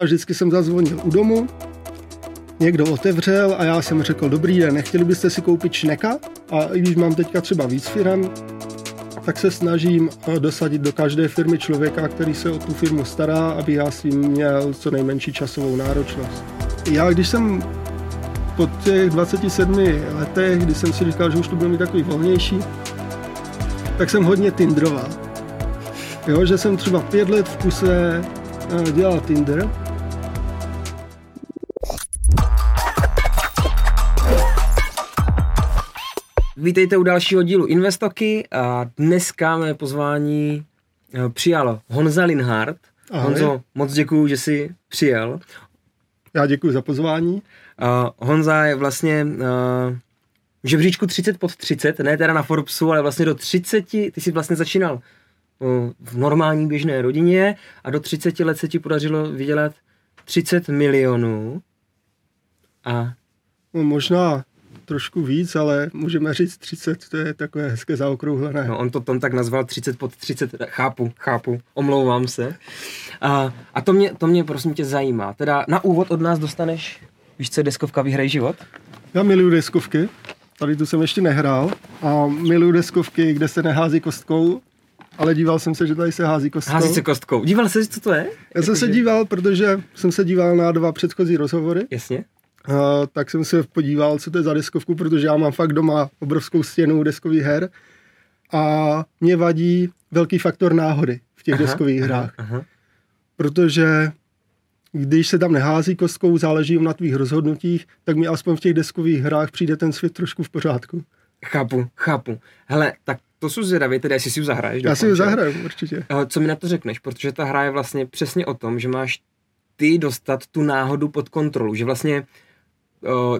A vždycky jsem zazvonil u domu, někdo otevřel a já jsem řekl, dobrý den, nechtěli byste si koupit šneka? A i když mám teďka třeba víc firm, tak se snažím eh, dosadit do každé firmy člověka, který se o tu firmu stará, aby já s měl co nejmenší časovou náročnost. Já, když jsem po těch 27 letech, kdy jsem si říkal, že už to bude mít takový volnější, tak jsem hodně tindroval. Jo, že jsem třeba pět let v kuse eh, dělal Tinder. Vítejte u dalšího dílu Investoky a dneska mé pozvání eh, přijal Honza Linhardt. Ahoj. Honzo, moc děkuju, že jsi přijel. Já děkuji za pozvání. Uh, Honza je vlastně uh, v žebříčku 30 pod 30, ne teda na Forbesu, ale vlastně do 30, ty jsi vlastně začínal uh, v normální běžné rodině a do 30 let se ti podařilo vydělat 30 milionů a No, možná trošku víc, ale můžeme říct 30, to je takové hezké zaokrouhlené. No, on to tam tak nazval 30 pod 30, chápu, chápu, omlouvám se. A, a to, mě, to mě prosím tě zajímá. Teda na úvod od nás dostaneš, víš co deskovka Vyhraj život? Já miluju deskovky, tady tu jsem ještě nehrál a miluju deskovky, kde se nehází kostkou, ale díval jsem se, že tady se hází kostkou. Hází se kostkou. Díval jsi, co to je? Já jsem se Jakože- díval, protože jsem se díval na dva předchozí rozhovory, Jasně. Uh, tak jsem se podíval, co to je za deskovku, protože já mám fakt doma obrovskou stěnu deskových her a mě vadí velký faktor náhody v těch Aha, deskových aha, hrách, Aha. protože když se tam nehází kostkou, záleží na tvých rozhodnutích, tak mi aspoň v těch deskových hrách přijde ten svět trošku v pořádku. Chápu, chápu. Hele, tak to jsou zvědavě, teda jestli si ji zahraješ. Já si ji zahraju určitě. Eh, Co mi na to řekneš? Protože ta hra je vlastně přesně o tom, že máš ty dostat tu náhodu pod kontrolu, že vlastně eh,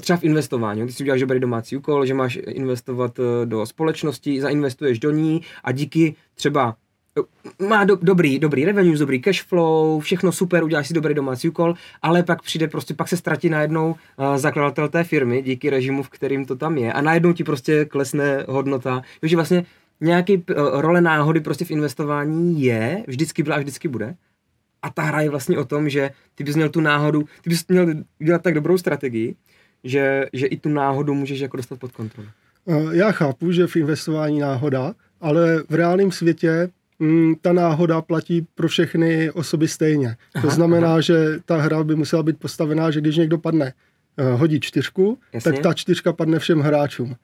třeba v investování, ty si uděláš dobrý domácí úkol, že máš investovat eh, do společnosti, zainvestuješ do ní a díky třeba eh, má do, dobrý, dobrý revenues, dobrý cash flow, všechno super, uděláš si dobrý domácí úkol, ale pak přijde prostě, pak se ztratí najednou uh, zakladatel té firmy díky režimu, v kterým to tam je. A najednou ti prostě klesne hodnota, takže vlastně nějaký uh, role náhody prostě v investování je, vždycky byla a vždycky bude. A ta hra je vlastně o tom, že ty bys měl tu náhodu, ty bys měl udělat tak dobrou strategii, že, že i tu náhodu můžeš jako dostat pod kontrolu. Eh, Já chápu, že v investování náhoda, ale v reálném světě mm, ta náhoda platí pro všechny osoby stejně. Aha, to znamená, že ta hra by musela být postavená, že když někdo padne, eh, hodí čtyřku, Jasně. tak ta čtyřka padne všem hráčům.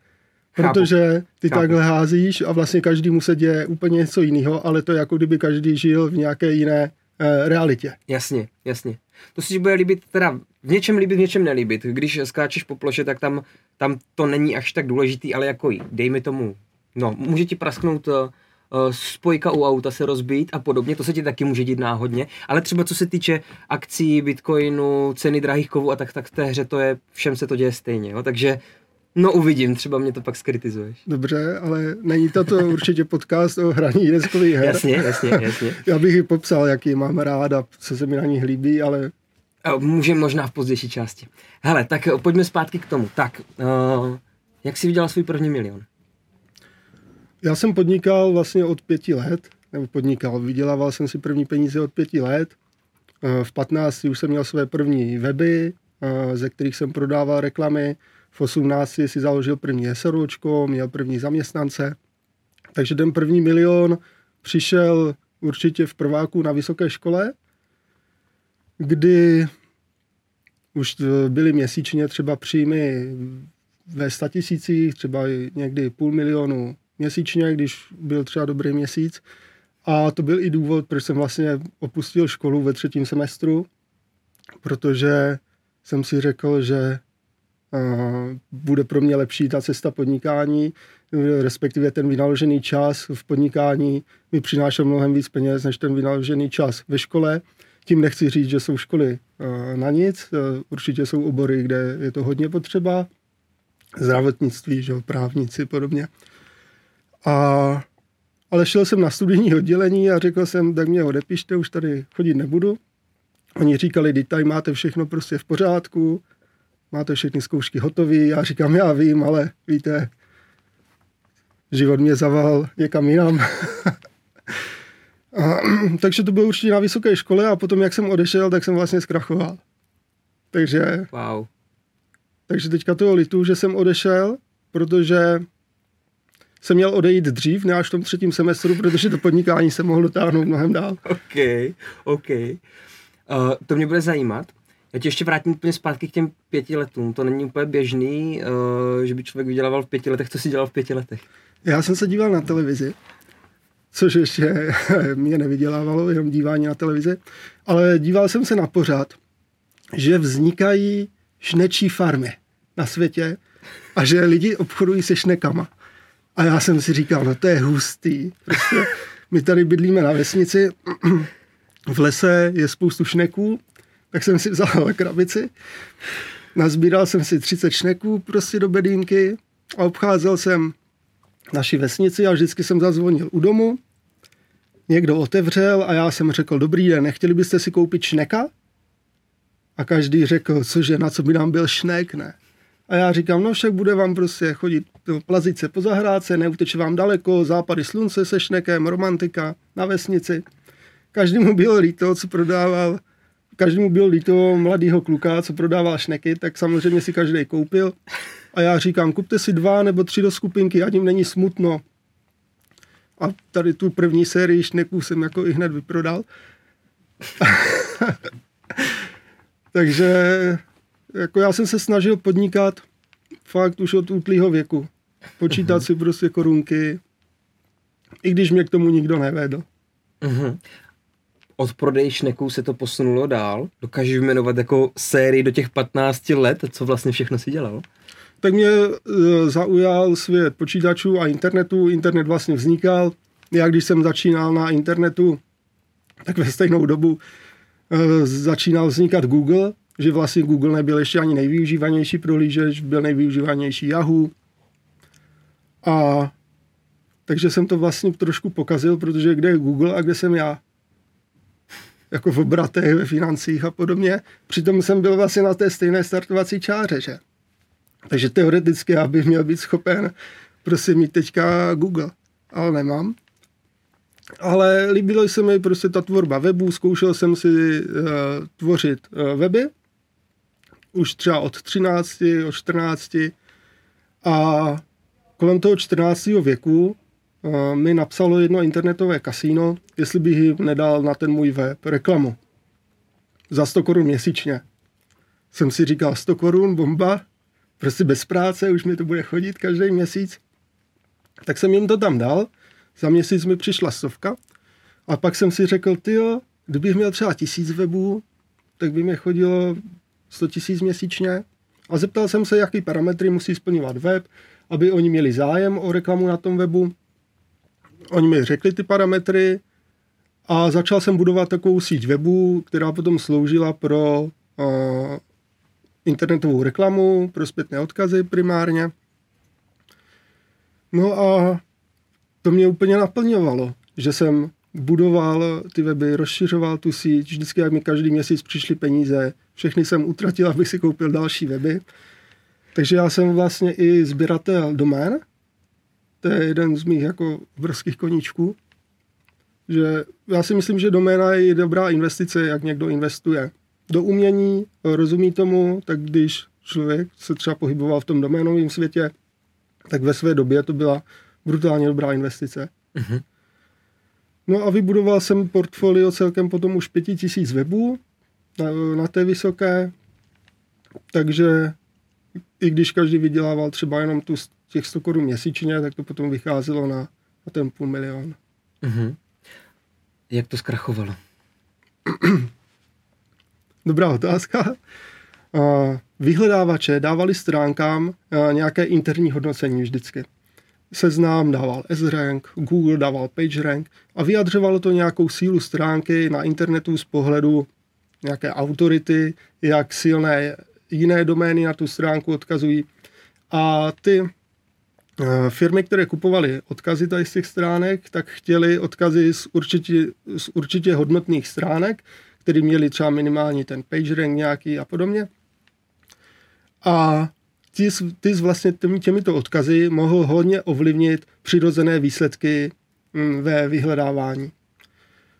Protože ty Chápu. takhle házíš a vlastně každý mu se děje úplně něco jiného, ale to je jako kdyby každý žil v nějaké jiné realitě. Jasně, jasně. To si bude líbit, teda v něčem líbit, v něčem nelíbit. Když skáčeš po ploše, tak tam, tam to není až tak důležitý, ale jako dejme tomu, no, může ti prasknout uh, spojka u auta se rozbít a podobně, to se ti taky může dít náhodně, ale třeba co se týče akcí, bitcoinu, ceny drahých kovů a tak, tak v té hře to je, všem se to děje stejně, jo? takže no uvidím, třeba mě to pak skritizuješ. Dobře, ale není to to určitě podcast o hraní deskových her. Jasně, jasně, jasně. Já bych ji popsal, jaký mám rád a co se mi na nich líbí, ale Můžeme možná v pozdější části. Hele, tak pojďme zpátky k tomu. Tak, uh, jak jsi vydělal svůj první milion? Já jsem podnikal vlastně od pěti let, nebo podnikal, vydělával jsem si první peníze od pěti let. Eh, V 15 už jsem měl své první weby, eh, ze kterých jsem prodával reklamy. V 18 si založil první SROčko, měl první zaměstnance. Takže ten první milion přišel určitě v prváku na vysoké škole, kdy už byly měsíčně třeba příjmy ve statisících, třeba někdy půl milionu měsíčně, když byl třeba dobrý měsíc. A to byl i důvod, proč jsem vlastně opustil školu ve třetím semestru, protože jsem si řekl, že bude pro mě lepší ta cesta podnikání, respektive ten vynaložený čas v podnikání mi přinášel mnohem víc peněz, než ten vynaložený čas ve škole. Tím nechci říct, že jsou školy na nic, určitě jsou obory, kde je to hodně potřeba, zdravotnictví, že právníci podobně. A, ale šel jsem na studijní oddělení a řekl jsem, tak mě odepište, už tady chodit nebudu. Oni říkali, teď tady máte všechno prostě v pořádku, máte všechny zkoušky hotové. Já říkám, já vím, ale víte, život mě zaval někam jinam. A, takže to bylo určitě na vysoké škole a potom, jak jsem odešel, tak jsem vlastně zkrachoval. Takže, Wow. takže teďka toho litu, že jsem odešel, protože jsem měl odejít dřív, ne až v tom třetím semestru, protože to podnikání se mohlo dotáhnout mnohem dál. OK, OK. Uh, to mě bude zajímat. Já tě ještě vrátím úplně zpátky k těm pěti letům. To není úplně běžný, uh, že by člověk vydělával v pěti letech. Co si dělal v pěti letech? Já jsem se díval na televizi, což ještě mě nevydělávalo, jenom dívání na televizi, ale díval jsem se na pořád, že vznikají šnečí farmy na světě a že lidi obchodují se šnekama. A já jsem si říkal, no to je hustý. Prostě my tady bydlíme na vesnici, v lese je spoustu šneků, tak jsem si vzal krabici, nazbíral jsem si 30 šneků prostě do bedínky a obcházel jsem naši vesnici a vždycky jsem zazvonil u domu. Někdo otevřel a já jsem řekl, dobrý den, nechtěli byste si koupit šneka? A každý řekl, cože, na co by nám byl šnek, ne? A já říkám, no však bude vám prostě chodit plazit se po zahrádce, neuteče vám daleko, západy slunce se šnekem, romantika na vesnici. Každému bylo líto, co prodával, každému bylo líto mladýho kluka, co prodával šneky, tak samozřejmě si každý koupil. A já říkám, kupte si dva nebo tři do skupinky, ať jim není smutno. A tady tu první sérii šneků jsem jako i hned vyprodal. Takže jako já jsem se snažil podnikat fakt už od útlýho věku. Počítat uh-huh. si prostě korunky, i když mě k tomu nikdo nevedl. Uh-huh. Od prodej šneků se to posunulo dál. Dokážeš jmenovat jako sérii do těch 15 let, co vlastně všechno si dělal? Tak mě uh, zaujal svět počítačů a internetu. Internet vlastně vznikal. Já když jsem začínal na internetu, tak ve stejnou dobu uh, začínal vznikat Google, že vlastně Google nebyl ještě ani nejvyužívanější prohlížeč, byl nejvyužívanější Yahoo. A takže jsem to vlastně trošku pokazil, protože kde je Google a kde jsem já. Jako v obratech, ve financích a podobně. Přitom jsem byl vlastně na té stejné startovací čáře, že? Takže teoreticky já bych měl být schopen prostě mít teďka Google, ale nemám. Ale líbilo se mi prostě ta tvorba webu, zkoušel jsem si uh, tvořit uh, weby, už třeba od 13, od 14 a kolem toho 14. věku mi napsalo jedno internetové kasíno, jestli bych jim nedal na ten můj web reklamu. Za 100 korun měsíčně. Jsem si říkal 100 korun, bomba, prostě bez práce, už mi to bude chodit každý měsíc. Tak jsem jim to tam dal, za měsíc mi přišla stovka a pak jsem si řekl, ty kdybych měl třeba tisíc webů, tak by mi chodilo 100 tisíc měsíčně. A zeptal jsem se, jaký parametry musí splňovat web, aby oni měli zájem o reklamu na tom webu. Oni mi řekli ty parametry a začal jsem budovat takovou síť webů, která potom sloužila pro uh, internetovou reklamu, pro zpětné odkazy primárně. No a to mě úplně naplňovalo, že jsem budoval ty weby, rozšiřoval tu síť, vždycky, jak mi každý měsíc přišly peníze, všechny jsem utratil, abych si koupil další weby. Takže já jsem vlastně i sběratel domén, to je jeden z mých jako vrských koníčků, že já si myslím, že doména je dobrá investice, jak někdo investuje. Do umění, rozumí tomu, tak když člověk se třeba pohyboval v tom doménovém světě, tak ve své době to byla brutálně dobrá investice. Mm-hmm. No a vybudoval jsem portfolio celkem potom už pěti tisíc webů na, na té vysoké, takže i když každý vydělával třeba jenom tu těch 100 korun měsíčně, tak to potom vycházelo na, na ten půl milion. Mm-hmm. Jak to zkrachovalo? Dobrá otázka. Vyhledávače dávali stránkám nějaké interní hodnocení vždycky. Seznám dával S-Rank, Google dával PageRank a vyjadřovalo to nějakou sílu stránky na internetu z pohledu nějaké autority, jak silné jiné domény na tu stránku odkazují. A ty firmy, které kupovaly odkazy tady z těch stránek, tak chtěli odkazy z určitě, z určitě hodnotných stránek, které měly třeba minimálně ten PageRank nějaký a podobně. A ty, ty vlastně těmi, těmito odkazy mohl hodně ovlivnit přirozené výsledky mm, ve vyhledávání.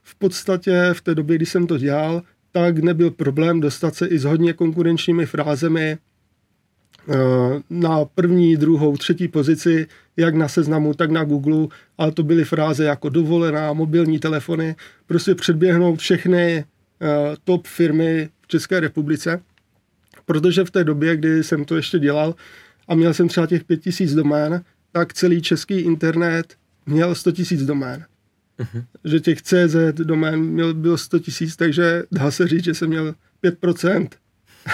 v podstatě v té době, kdy jsem to dělal, tak nebyl problém dostat se i s hodně konkurenčními frázemi eh, na první, druhou, třetí pozici, jak na seznamu, tak na Google, ale to byly fráze jako dovolená, mobilní telefony, prostě předběhnout všechny eh, top firmy v České republice, protože v té době, kdy jsem to ještě dělal a měl jsem třeba těch pět tisíc domén, tak celý český internet měl 100 tisíc domén. Uh-huh. Že těch CZ domén měl, bylo 100 tisíc, takže dá se říct, že jsem měl 5%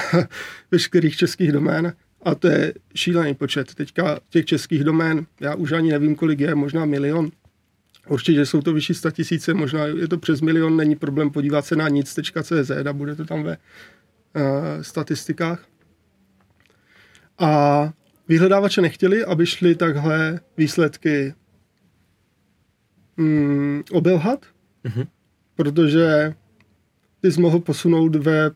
veškerých českých domén a to je šílený počet. Teďka těch českých domén, já už ani nevím, kolik je, možná milion. Určitě jsou to vyšší 100 tisíce, možná je to přes milion, není problém podívat se na nic.cz a bude to tam ve uh, statistikách. A vyhledávače nechtěli, aby šly takhle výsledky mm, obelhat, mm-hmm. protože ty jsi mohl posunout web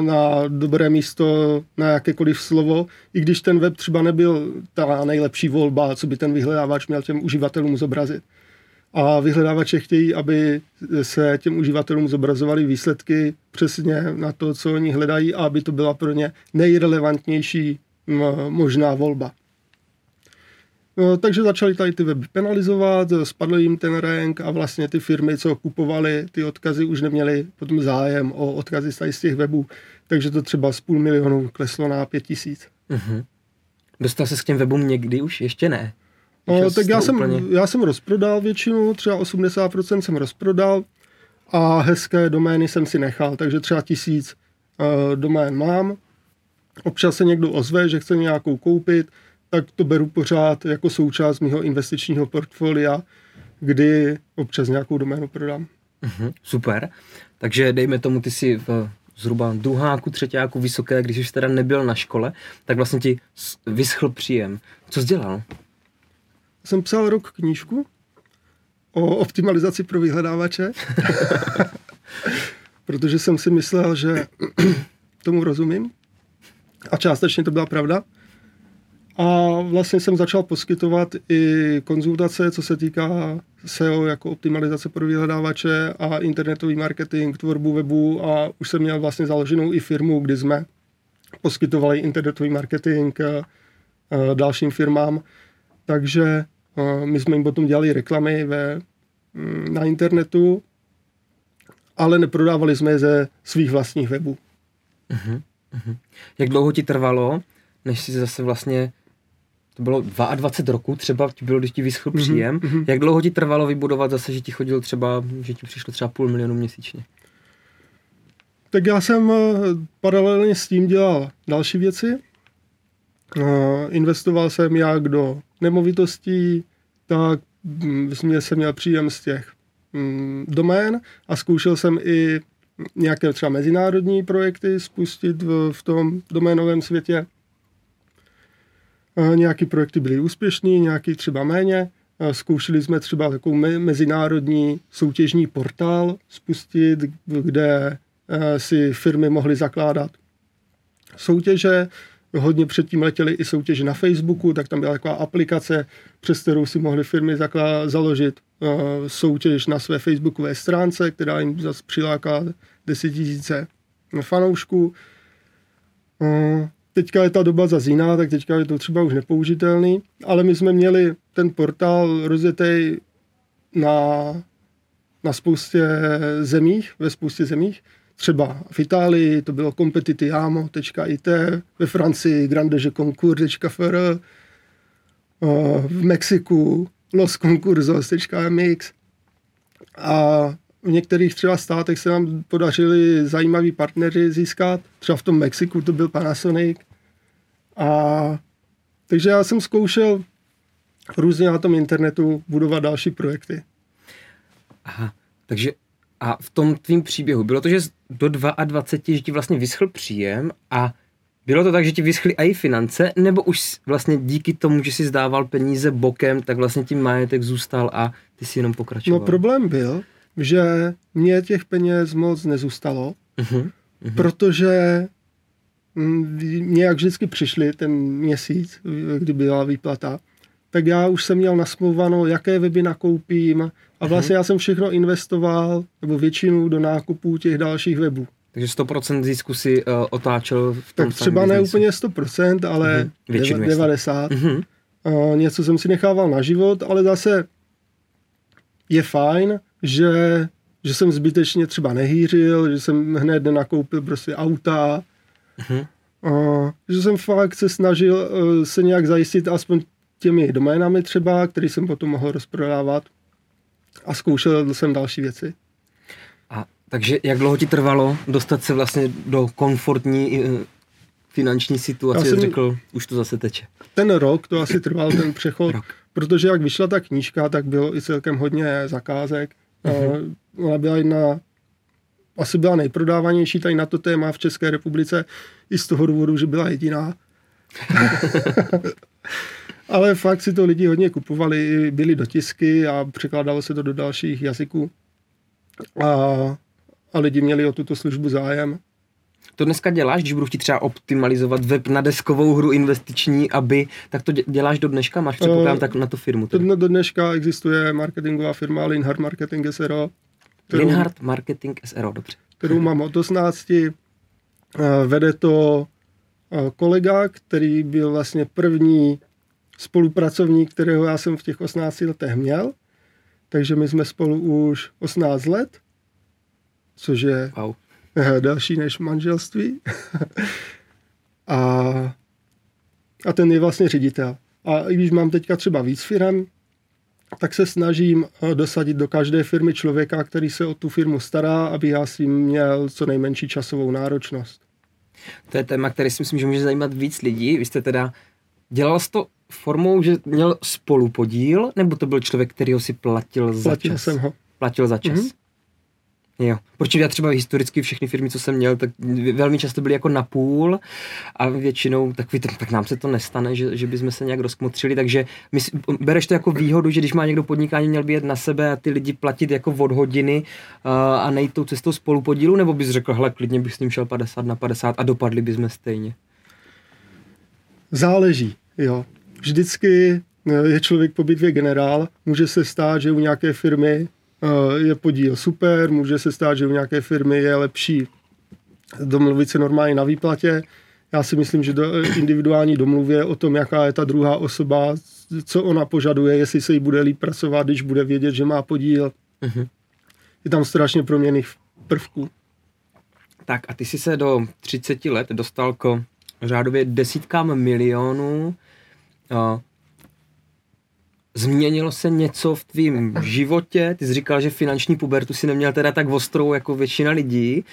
na dobré místo, na jakékoliv slovo, i když ten web třeba nebyl ta nejlepší volba, co by ten vyhledávač měl těm uživatelům zobrazit. A vyhledávače chtějí, aby se těm uživatelům zobrazovaly výsledky přesně na to, co oni hledají a aby to byla pro ně nejrelevantnější možná volba. No, takže začali tady ty weby penalizovat, spadl jim ten rank a vlastně ty firmy, co kupovaly ty odkazy, už neměly potom zájem o odkazy z těch webů, takže to třeba z půl milionu kleslo na pět tisíc. Uh-huh. Dostal se k těm webům někdy už? Ještě ne? No, tak já jsem, úplně... já jsem rozprodal většinu, třeba 80% jsem rozprodal a hezké domény jsem si nechal, takže třeba tisíc uh, domén mám. Občas se někdo ozve, že chce nějakou koupit, tak to beru pořád jako součást mého investičního portfolia, kdy občas nějakou doménu prodám. Uh-huh, super. Takže dejme tomu, ty si v zhruba druháku, třetíku vysoké, když jsi teda nebyl na škole, tak vlastně ti vyschl příjem. Co jsi dělal? Jsem psal rok knížku o optimalizaci pro vyhledávače, protože jsem si myslel, že tomu rozumím. A částečně to byla pravda. A vlastně jsem začal poskytovat i konzultace, co se týká SEO jako optimalizace pro vyhledávače a internetový marketing, tvorbu webu a už jsem měl vlastně založenou i firmu, kdy jsme poskytovali internetový marketing eh, dalším firmám. Takže eh, my jsme jim potom dělali reklamy ve, mm, na internetu, ale neprodávali jsme je ze svých vlastních webů. Uh-huh, uh-huh. Jak dlouho ti trvalo, než si zase vlastně to bylo 22 roků třeba, bylo, když ti vyschl mhm, příjem. Mm-hmm. Jak dlouho ti trvalo vybudovat zase, že ti chodil třeba, že ti přišlo třeba půl milionu měsíčně? Tak já jsem eh, paralelně s tím dělal další věci. Eh, investoval jsem jak do nemovitostí, tak mm, jsem měl příjem z těch mm, domén a zkoušel jsem i nějaké třeba mezinárodní projekty spustit v, v tom doménovém světě. Nějaký projekty byly úspěšný, nějaký třeba méně. Zkoušeli jsme třeba takovou mezinárodní soutěžní portál spustit, kde si firmy mohly zakládat soutěže. Hodně předtím letěly i soutěže na Facebooku, tak tam byla taková aplikace, přes kterou si mohly firmy zaklá- založit soutěž na své facebookové stránce, která jim zase přiláká 10 000 fanoušků teďka je ta doba zazíná, tak teďka je to třeba už nepoužitelný, ale my jsme měli ten portál rozjetý na, na spoustě zemích, ve spoustě zemích, třeba v Itálii to bylo competitiamo.it, ve Francii grandejeconcours.fr, v Mexiku losconcursos.mx a v některých třeba státech se nám podařili zajímaví partnery získat. Třeba v tom Mexiku to byl Panasonic. A takže já jsem zkoušel různě na tom internetu budovat další projekty. Aha, takže a v tom tvým příběhu bylo to, že do 22, že ti vlastně vyschl příjem a bylo to tak, že ti vyschly i finance, nebo už vlastně díky tomu, že si zdával peníze bokem, tak vlastně tím majetek zůstal a ty si jenom pokračoval? No problém byl, že mě těch peněz moc nezůstalo, uh-huh. protože mě jak vždycky přišli ten měsíc, kdy byla výplata, tak já už jsem měl nasmluváno, jaké weby nakoupím a vlastně já jsem všechno investoval, nebo většinu do nákupů těch dalších webů. Takže 100% zisku si uh, otáčel v tom Tak třeba ne úplně 100%, ale Mhm, většinu, 90. Mhm. Uh, něco jsem si nechával na život, ale zase je fajn, že, že jsem zbytečně třeba nehýřil, že jsem hned nakoupil prostě auta, Mhm. uh, že jsem fakt se snažil uh, se nějak zajistit aspoň těmi doménami třeba, který jsem potom mohl rozprodávat a zkoušel jsem další věci. A takže jak dlouho ti trvalo dostat se vlastně do komfortní uh, finanční situace, Já jsem- řekl, už to zase teče. Ten rok, to asi trval ten přechod, Rok. protože jak vyšla ta knížka, tak bylo i celkem hodně zakázek. Mhm. Uh, ona byla jedna, asi byla nejprodávanější tady na to téma v České republice, i z toho důvodu, že byla jediná. Ale fakt si to lidi hodně kupovali, byly dotisky a překládalo se to do dalších jazyků. A, a lidi měli o tuto službu zájem. To dneska děláš, když budu chtít třeba optimalizovat web na deskovou hru investiční, aby, tak to dě- děláš do dneška? Máš předpokládám Eh, tak na tu firmu? Dne- do dneška existuje marketingová firma Linhard Marketing SRO, kterou, Linhard Marketing SRO, dobře. kterou mám od 18. Eh, Vede to eh, kolega, který byl vlastně první spolupracovník, kterého já jsem v těch 18 letech měl. Takže my jsme spolu už 18 let, což je Wow. Eh, delší než manželství. a, a ten je vlastně ředitel. A i když mám teďka třeba víc firm, tak se snažím eh, dosadit do každé firmy člověka, který se o tu firmu stará, aby já si měl co nejmenší časovou náročnost. To je téma, který si myslím, že může zajímat víc lidí. Vy jste teda dělal jsi to formou, že měl spolupodíl, nebo to byl člověk, který ho si platil za Platil čas? jsem ho. Platil za čas. Mhm. Jo, protože já třeba historicky všechny firmy, co jsem měl, tak velmi často byly jako na půl a většinou takový, tak, nám se to nestane, že, že bychom se nějak rozkmotřili, takže my, si- bereš to jako výhodu, že když má někdo podnikání, měl by jet na sebe a ty lidi platit jako od hodiny uh, a nejít tou cestou spolupodílu, nebo bys řekl, hele, klidně bych s ním šel 50 na 50 a dopadli bychom stejně. Záleží, jo. Vždycky eh, je člověk po bitvě generál, může se stát, že u nějaké firmy je podíl super, může se stát, že u nějaké firmy je lepší domluvit se normálně na výplatě. Já si myslím, že do individuální domluvě o tom, jaká je ta druhá osoba, co ona požaduje, jestli se jí bude líp pracovat, když bude vědět, že má podíl. Mhm. Je tam strašně proměných prvků. Tak a ty jsi se do 30 let dostal k řádově desítkám milionů. Změnilo se něco v tvém životě? Ty jsi říkal, že finanční pubertu si neměl teda tak ostrou jako většina lidí.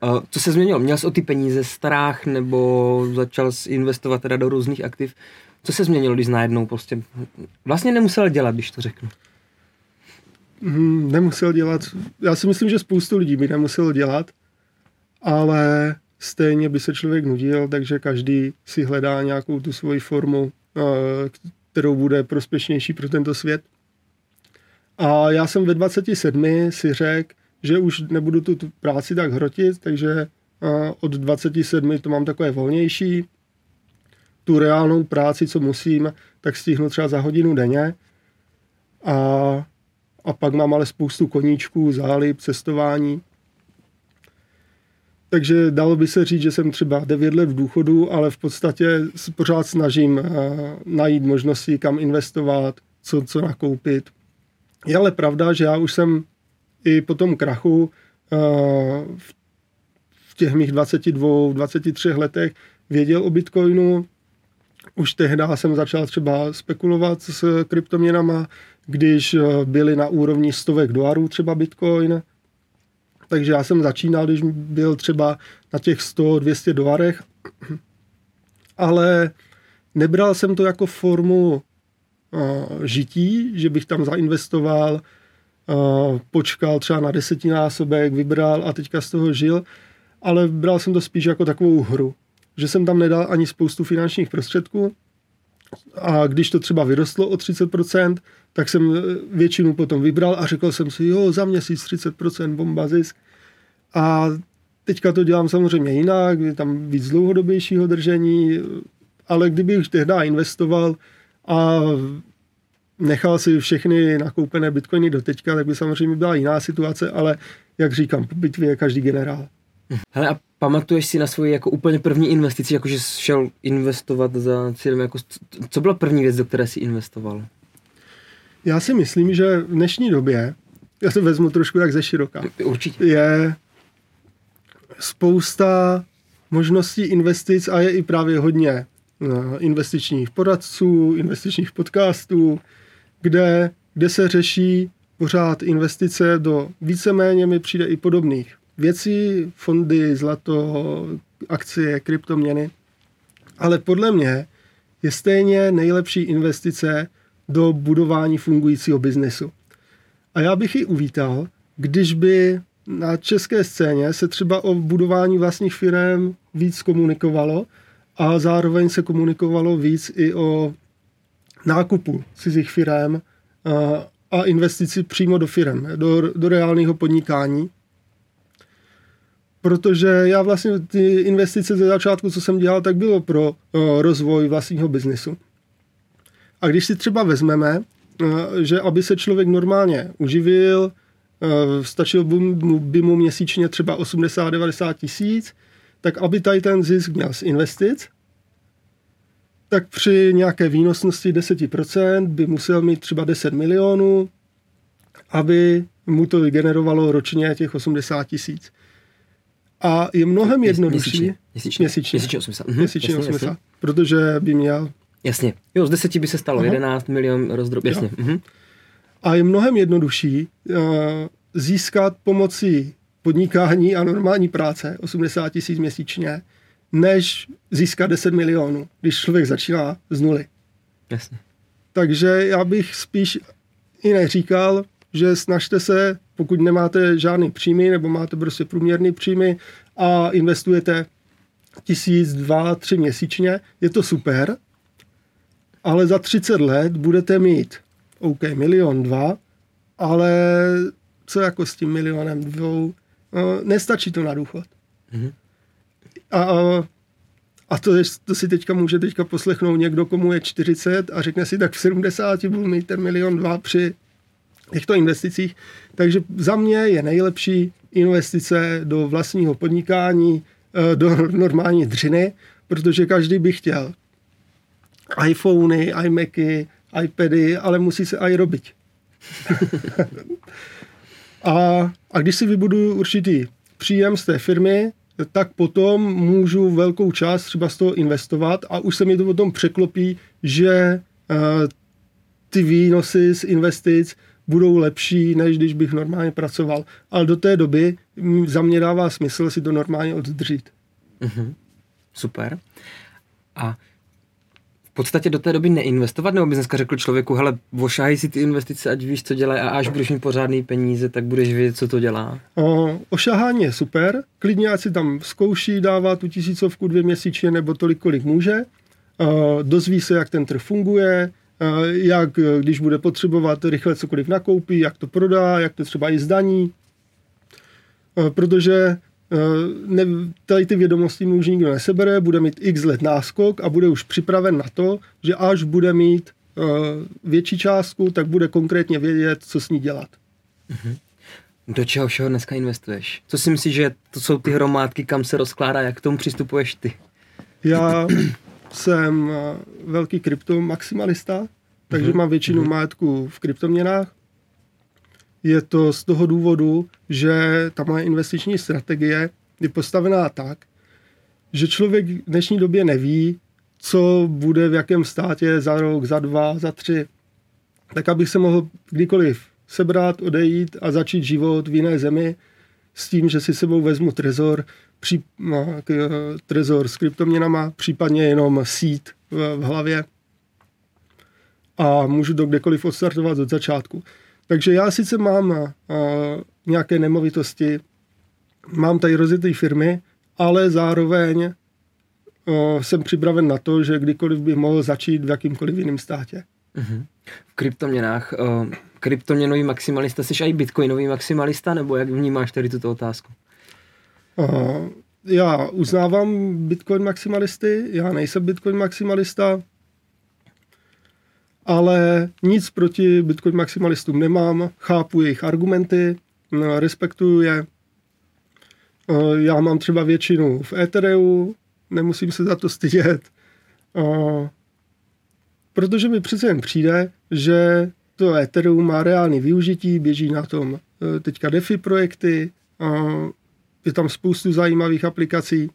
A co se změnilo? Měl jsi o ty peníze strach nebo začal jsi investovat teda do různých aktiv? Co se změnilo, když najednou prostě vlastně nemusel dělat, když to řeknu? Hmm, nemusel dělat. Já si myslím, že spoustu lidí by nemuselo dělat, ale stejně by se člověk nudil, takže každý si hledá nějakou tu svoji formu, eh, kterou bude prospěšnější pro tento svět. A já jsem ve 27 si řekl, že už nebudu tu, práci tak hrotit, takže od 27 to mám takové volnější. Tu reálnou práci, co musím, tak stihnu třeba za hodinu denně. A a pak mám ale spoustu koníčků, zálib, cestování. Takže dalo by se říct, že jsem třeba 9 let v důchodu, ale v podstatě pořád snažím uh, najít možnosti, kam investovat, co, co nakoupit. Je ale pravda, že já už jsem i po tom krachu v, v těch mých 22, 23 letech věděl o Bitcoinu. Už tehdy jsem začal třeba spekulovat s kryptoměnama, když eh, byly na úrovni stovek dolarů třeba Bitcoin. Takže já jsem začínal, když byl třeba na těch 100-200 dolarech, ale nebral jsem to jako formu uh, žití, že bych tam zainvestoval, uh, počkal třeba na desetinásobek, vybral a teďka z toho žil, ale bral jsem to spíš jako takovou hru, že jsem tam nedal ani spoustu finančních prostředků. A když to třeba vyrostlo o 30%, tak jsem eh, většinu potom vybral a řekl jsem si, jo, za měsíc 30% bomba zisk. A teďka to dělám samozřejmě jinak, je tam víc dlouhodobějšího držení, ale kdybych tehdy investoval a nechal si všechny nakoupené bitcoiny do teďka, tak by samozřejmě byla jiná situace, ale jak říkám, po bitvě je každý generál. Hele a pamatuješ si na svoji jako úplně první investici, jakože šel investovat za cílem, jako, co byla první věc, do které jsi investoval? Já si myslím, že v dnešní době, já se vezmu trošku jak ze široka, Určitě. je spousta možností investic a je i právě hodně no, investičních poradců, investičních podcastů, kde, kde se řeší pořád investice do víceméně mi přijde i podobných věcí, fondy, zlato, akcie, kryptoměny. Ale podle mě je stejně nejlepší investice do budování fungujícího biznesu. A já bych ji uvítal, když by na české scéně se třeba o budování vlastních firm víc komunikovalo a zároveň se komunikovalo víc i o nákupu cizích firm a investici přímo do firm, do, do reálného podnikání. Protože já vlastně ty investice ze začátku, co jsem dělal, tak bylo pro rozvoj vlastního biznesu. A když si třeba vezmeme, že aby se člověk normálně uživil, stačilo by mu, by mu měsíčně třeba 80-90 tisíc, tak aby tady ten zisk měl z investic, tak při nějaké výnosnosti 10% by musel mít třeba 10 milionů, aby mu to vygenerovalo ročně těch 80 tisíc. A je mnohem jednodušší. Měsíčně. Měsíčně. Měsíčně. Měsíčně 80. Mhm, Měsíčně jasně, 80. jasně. Protože by měl Jasně. Jo, z deseti by se stalo Aha. 11 milion rozdrob. Jasně. Mhm. a je mnohem jednodušší uh, získat pomocí podnikání a normální práce 80 tisíc měsíčně, než získat 10 milionů, když člověk začíná z nuly. Jasně. Takže já bych spíš i neříkal, že snažte se, pokud nemáte žádný příjmy nebo máte prostě průměrný příjmy a investujete tisíc, dva, tři měsíčně, je to super, ale za 30 let budete mít OK, milion, dva, ale co jako s tím milionem dvou, no, nestačí to na důchod. Mhm. A, a, a to, to si teďka může teďka poslechnout někdo, komu je 40 a řekne si, tak v 70 budu mít ten milion dva při těchto investicích. Takže za mě je nejlepší investice do vlastního podnikání, eh, do normální dřiny, protože každý by chtěl iPhony, iMacy, iPady, ale musí se i robit. a, a když si vybuduju určitý příjem z té firmy, tak potom můžu velkou část třeba z toho investovat a už se mi to potom překlopí, že uh, ty výnosy z investic budou lepší, než když bych normálně pracoval. Ale do té doby za mě dává smysl si to normálně oddržít. Mhm. Super. A podstatě do té doby neinvestovat, nebo bys dneska řekl člověku, hele, vošahaj si ty investice, ať víš, co dělají a až budeš mít pořádný peníze, tak budeš vědět, co to dělá. O, ošahání je super, klidně ať si tam zkouší dává tu tisícovku dvě měsíčně nebo tolik, kolik může. O, dozví se, jak ten trh funguje, o, jak když bude potřebovat rychle cokoliv nakoupí, jak to prodá, jak to třeba i zdaní. O, protože ne, tady ty vědomosti mu už nikdo nesebere, bude mít x let náskok a bude už připraven na to, že až bude mít o, větší částku, tak bude konkrétně vědět, co s ní dělat. Do čeho všeho dneska investuješ? Co si myslíš, že to jsou ty hromádky, kam se rozkládá, jak k tomu přistupuješ ty? Já jsem eh, velký kryptomaximalista, takže Mhm, mám většinu majetku v kryptoměnách. Je to z toho důvodu, že ta moje investiční strategie je postavená tak, že člověk v dnešní době neví, co bude v jakém státě za rok, za dva, za tři. Tak abych se mohl kdykoliv sebrat, odejít a začít život v jiné zemi s tím, že si sebou vezmu trezor, pří, no, trezor s kryptoměnama, případně jenom sít v, v hlavě a můžu to kdekoliv odstartovat od začátku. Takže já sice mám a, nějaké nemovitosti, mám tady rozjetý firmy, ale zároveň a, jsem připraven na to, že kdykoliv bych mohl začít v jakýmkoliv jiném státě. V kryptoměnách, uh, kryptoměnový maximalista, jsi i bitcoinový maximalista, nebo jak vnímáš tady tuto otázku? Já uznávám Bitcoin maximalisty, já nejsem Bitcoin maximalista, ale nic proti Bitcoin maximalistům nemám, chápu jejich argumenty, no, respektuju je. Eh, já mám třeba většinu v Ethereu, nemusím se za to stydět, eh, protože mi přece jen přijde, že to Ethereum má reálný využití, běží na tom eh, teďka DeFi projekty, je tam spoustu zajímavých aplikací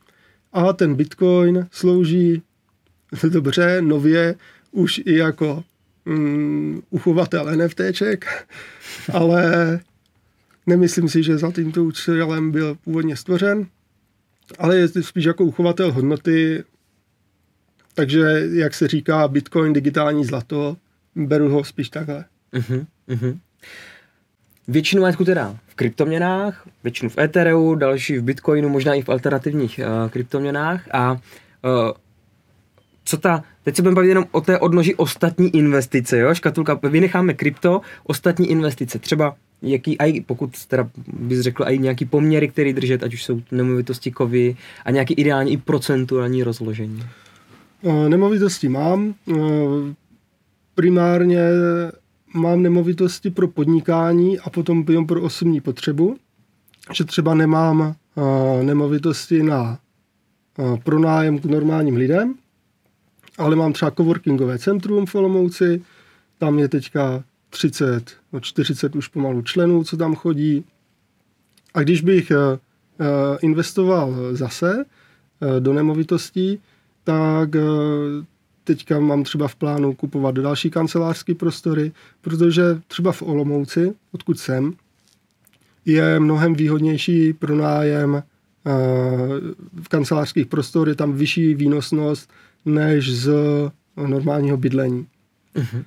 a ten Bitcoin slouží dobře, nově, už i jako mm, uchovatel NFTček, ale nemyslím si, že za tímto účelem byl původně stvořen, ale je spíš jako uchovatel hodnoty, takže, jak se říká, Bitcoin, digitální zlato, beru ho spíš takhle. Uh-huh, uh-huh. Většinu majetku teda v kryptoměnách, většinu v Ethereu, další v Bitcoinu, možná i v alternativních uh, kryptoměnách a uh, co ta, teď se budeme bavit jenom o té odnoži ostatní investice, jo, škatulka, vynecháme krypto, ostatní investice, třeba jaký, aj, pokud teda bys řekl, i nějaký poměry, který držet, ať už jsou nemovitosti kovy a nějaký ideální i procentuální rozložení. Eh, nemovitosti mám, eh, primárně mám nemovitosti pro podnikání a potom jenom pro osobní potřebu, že třeba nemám eh, nemovitosti na pronájem k normálním lidem, ale mám třeba coworkingové centrum v Olomouci, tam je teďka 30, no 40 už pomalu členů, co tam chodí. A když bych uh, investoval zase uh, do nemovitostí, tak teďka mám třeba v plánu kupovat další kancelářské prostory, protože třeba v Olomouci, odkud jsem, je mnohem výhodnější pronájem v kancelářských prostor, je tam vyšší výnosnost než z normálního bydlení. Uh-huh.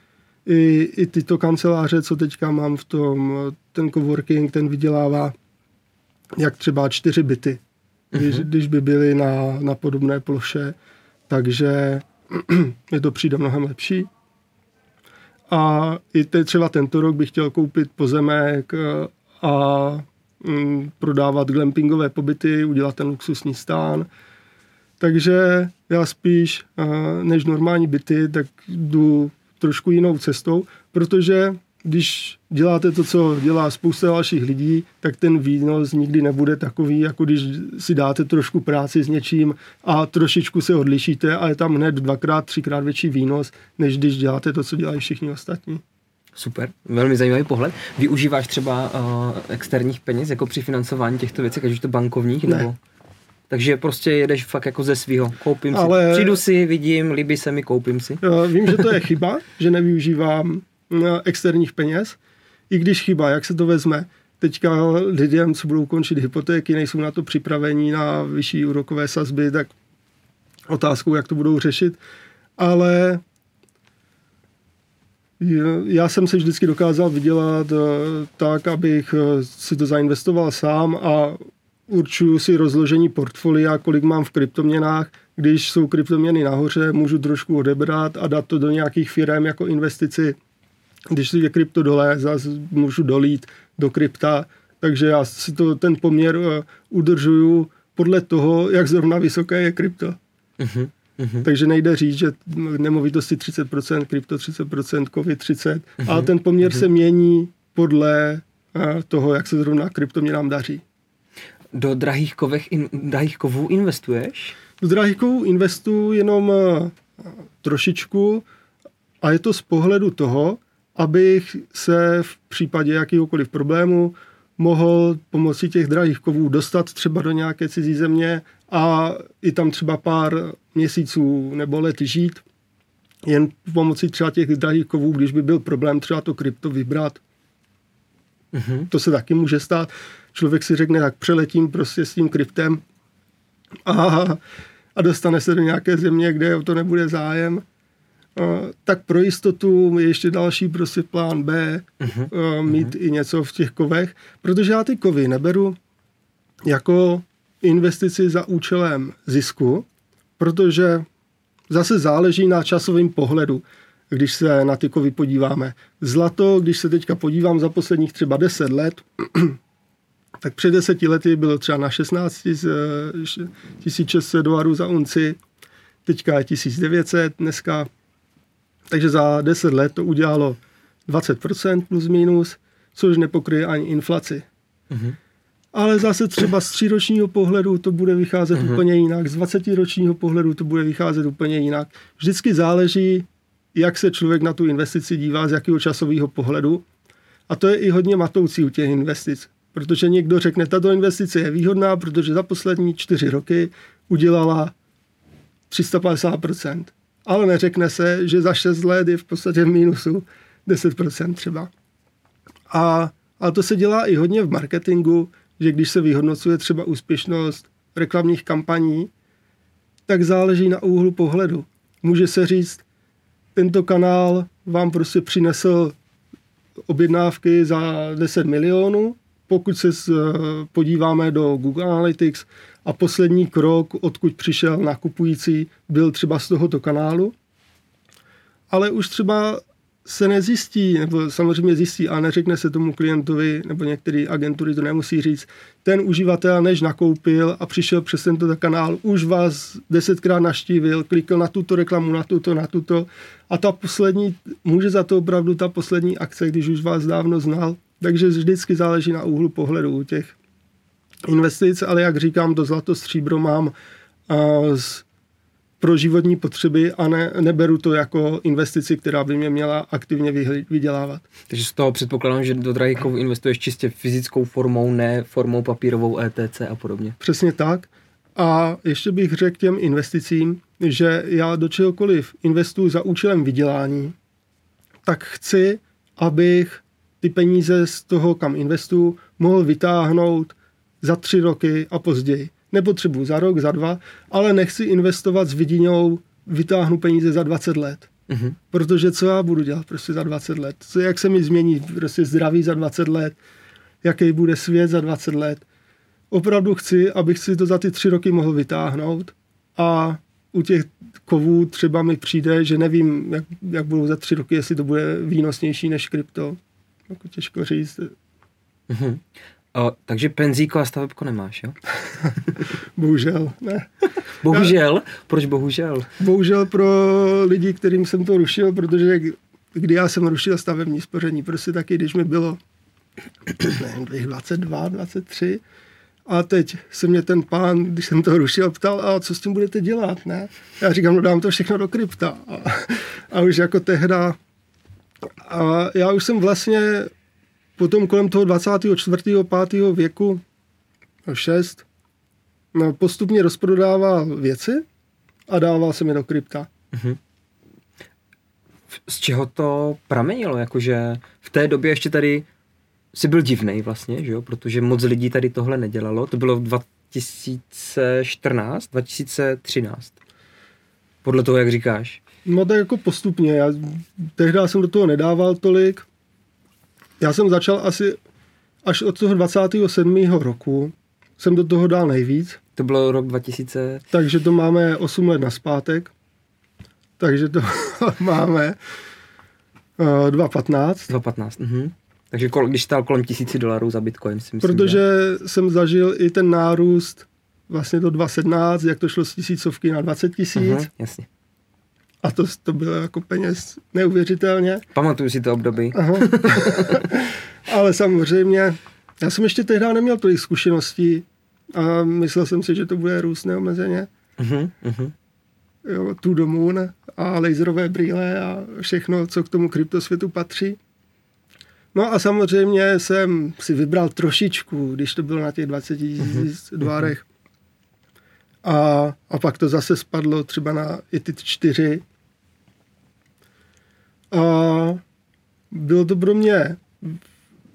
I, I tyto kanceláře, co teďka mám v tom, ten coworking, ten vydělává jak třeba čtyři byty, uh-huh. když, když by byly na, na podobné ploše, takže je to přijde mnohem lepší. A i te, třeba tento rok bych chtěl koupit pozemek a mm, prodávat glampingové pobyty, udělat ten luxusní stán, takže já spíš než normální byty, tak jdu trošku jinou cestou, protože když děláte to, co dělá spousta dalších lidí, tak ten výnos nikdy nebude takový, jako když si dáte trošku práci s něčím a trošičku se odlišíte a je tam hned dvakrát, třikrát větší výnos, než když děláte to, co dělají všichni ostatní. Super, velmi zajímavý pohled. Využíváš třeba uh, externích peněz jako při financování těchto věcí, ať už to bankovních? Ne. Nebo... Takže prostě jedeš fakt jako ze svého. Koupím Ale... si, přijdu si, vidím, líbí se mi, koupím si. Vím, že to je chyba, že nevyužívám no, externích peněz. I když chyba, jak se to vezme? Teďka lidem, co budou končit hypotéky, nejsou na to připravení na vyšší úrokové sazby, tak otázkou, jak to budou řešit. Ale já jsem se vždycky dokázal vydělat eh, tak, abych eh, si to zainvestoval sám a určuju si rozložení portfolia, kolik mám v kryptoměnách. Když jsou kryptoměny nahoře, můžu trošku odebrat a dát to do nějakých firm jako investici. Když je krypto dole, zase můžu dolít do krypta. Takže já si to, ten poměr uh, udržuju podle toho, jak zrovna vysoké je krypto. Uh-huh. Uh-huh. Takže nejde říct, že nemovitosti 30%, krypto 30%, kovy 30%, uh-huh. ale ten poměr uh-huh. se mění podle uh, toho, jak se zrovna kryptoměnám daří. Do drahých, kovech in, drahých kovů investuješ? Do drahých kovů investuju jenom uh, trošičku a je to z pohledu toho, abych se v případě jakýhokoliv problému mohl pomocí těch drahých kovů dostat třeba do nějaké cizí země a i tam třeba pár měsíců nebo let žít, jen pomocí třeba těch drahých kovů, když by byl problém třeba to krypto vybrat. Mm-hmm. To se taky může stát člověk si řekne, tak přeletím prostě s tím kryptem a, a dostane se do nějaké země, kde o to nebude zájem. Tak pro jistotu je ještě další prostě plán B, uh-huh. uh, mít uh-huh. i něco v těch kovech, protože já ty kovy neberu jako investici za účelem zisku, protože zase záleží na časovém pohledu, když se na ty kovy podíváme. Zlato, když se teďka podívám za posledních třeba 10 let, tak před deseti lety bylo třeba na 16 600 dolarů za unci, teďka je 1900, dneska Takže za 10 let to udělalo 20% plus minus, což nepokryje ani inflaci. Mhm. Ale zase třeba z tříročního pohledu to bude vycházet Mhm. úplně jinak, z 20ročního pohledu to bude vycházet úplně jinak. Vždycky záleží, jak se člověk na tu investici dívá, z jakého časového pohledu. A to je i hodně matoucí u těch investic. Protože někdo řekne, tato investice je výhodná, protože za poslední čtyři roky udělala 350%. Ale neřekne se, že za 6 let je v podstatě v mínusu 10% třeba. A, a to se dělá i hodně v marketingu, že když se vyhodnocuje třeba úspěšnost reklamních kampaní, tak záleží na úhlu pohledu. Může se říct, tento kanál vám prostě přinesl objednávky za 10 milionů, pokud se s- podíváme do Google Analytics a poslední krok, odkud přišel nakupující, byl třeba z tohoto kanálu, ale už třeba se nezjistí, nebo samozřejmě zjistí, a neřekne se tomu klientovi, nebo některé agentury to nemusí říct, ten uživatel, než nakoupil a přišel přes tento kanál, už vás desetkrát naštívil, klikl na tuto reklamu, na tuto, na tuto a ta poslední, může za to opravdu ta poslední akce, když už vás dávno znal, takže vždycky záleží na úhlu pohledu u těch investic, ale jak říkám, to zlato stříbro mám a, z, pro životní potřeby a ne, neberu to jako investici, která by mě měla aktivně vydělávat. Takže z toho předpokládám, že do drahých kovů investuješ čistě fyzickou formou, ne formou papírovou ETC a podobně. Přesně tak. A ještě bych řekl těm investicím, že já do čehokoliv investuju za účelem vydělání, tak chci, abych ty peníze z toho, kam investuju, mohl vytáhnout za tři roky a později. Nepotřebuji za rok, za dva, ale nechci investovat s vidinou, vytáhnu peníze za 20 let. Mhm. Protože co já budu dělat prostě za 20 let? Co, jak se mi změní prostě zdraví za 20 let? Jaký bude svět za 20 let? Opravdu chci, abych si to za ty tři roky mohl vytáhnout a u těch kovů třeba mi přijde, že nevím, jak, jak budou za tři roky, jestli to bude výnosnější než krypto. Jako těžko říct. Mhm. O, takže penzíko a stavebko nemáš, jo? Bohužel, ne. Bohužel. Proč bohužel? Bohužel pro lidi, kterým jsem to rušil, protože kdy já jsem rušil stavební spoření, prostě taky, když mi bylo nevím, 22, 23, a teď se mě ten pán, když jsem to rušil, ptal, a co s tím budete dělat, ne? Já říkám, no dám to všechno do krypta. A, a už jako tehda, a já už jsem vlastně potom kolem toho 24. 5. věku, 6, no, postupně rozprodával věci a dával jsem je do krypta. Z čeho to pramenilo? Jakože v té době ještě tady si byl divnej vlastně, že jo? Protože moc lidí tady tohle nedělalo. To bylo v 2014, 2013. Podle toho, jak říkáš. No tak jako postupně. Já tehdy jsem do toho nedával tolik. Já jsem začal asi až od toho 27. roku jsem do toho dal nejvíc, To bylo rok 2000... takže to máme 8 let naspátek. Takže to máme uh, 2,15. 2015. Mhm. Takže kol, když stál kolem tisíci dolarů za bitcoin, si myslím, Protože že... jsem zažil i ten nárůst vlastně do 2,17, jak to šlo z tisícovky na 20 tisíc. Mhm, jasně. A to, to bylo jako peněz neuvěřitelně. Pamatuju si to období. Aha. Ale samozřejmě, já jsem ještě tehdy neměl tolik zkušeností a myslel jsem si, že to bude růst neomezeně. Mhm, mhm. Jo, tu moon a laserové brýle a všechno, co k tomu kryptosvětu patří. No a samozřejmě jsem si vybral trošičku, když to bylo na těch 20 tisíc dvárech. A, a pak to zase spadlo třeba na i ty čtyři. A bylo to pro mě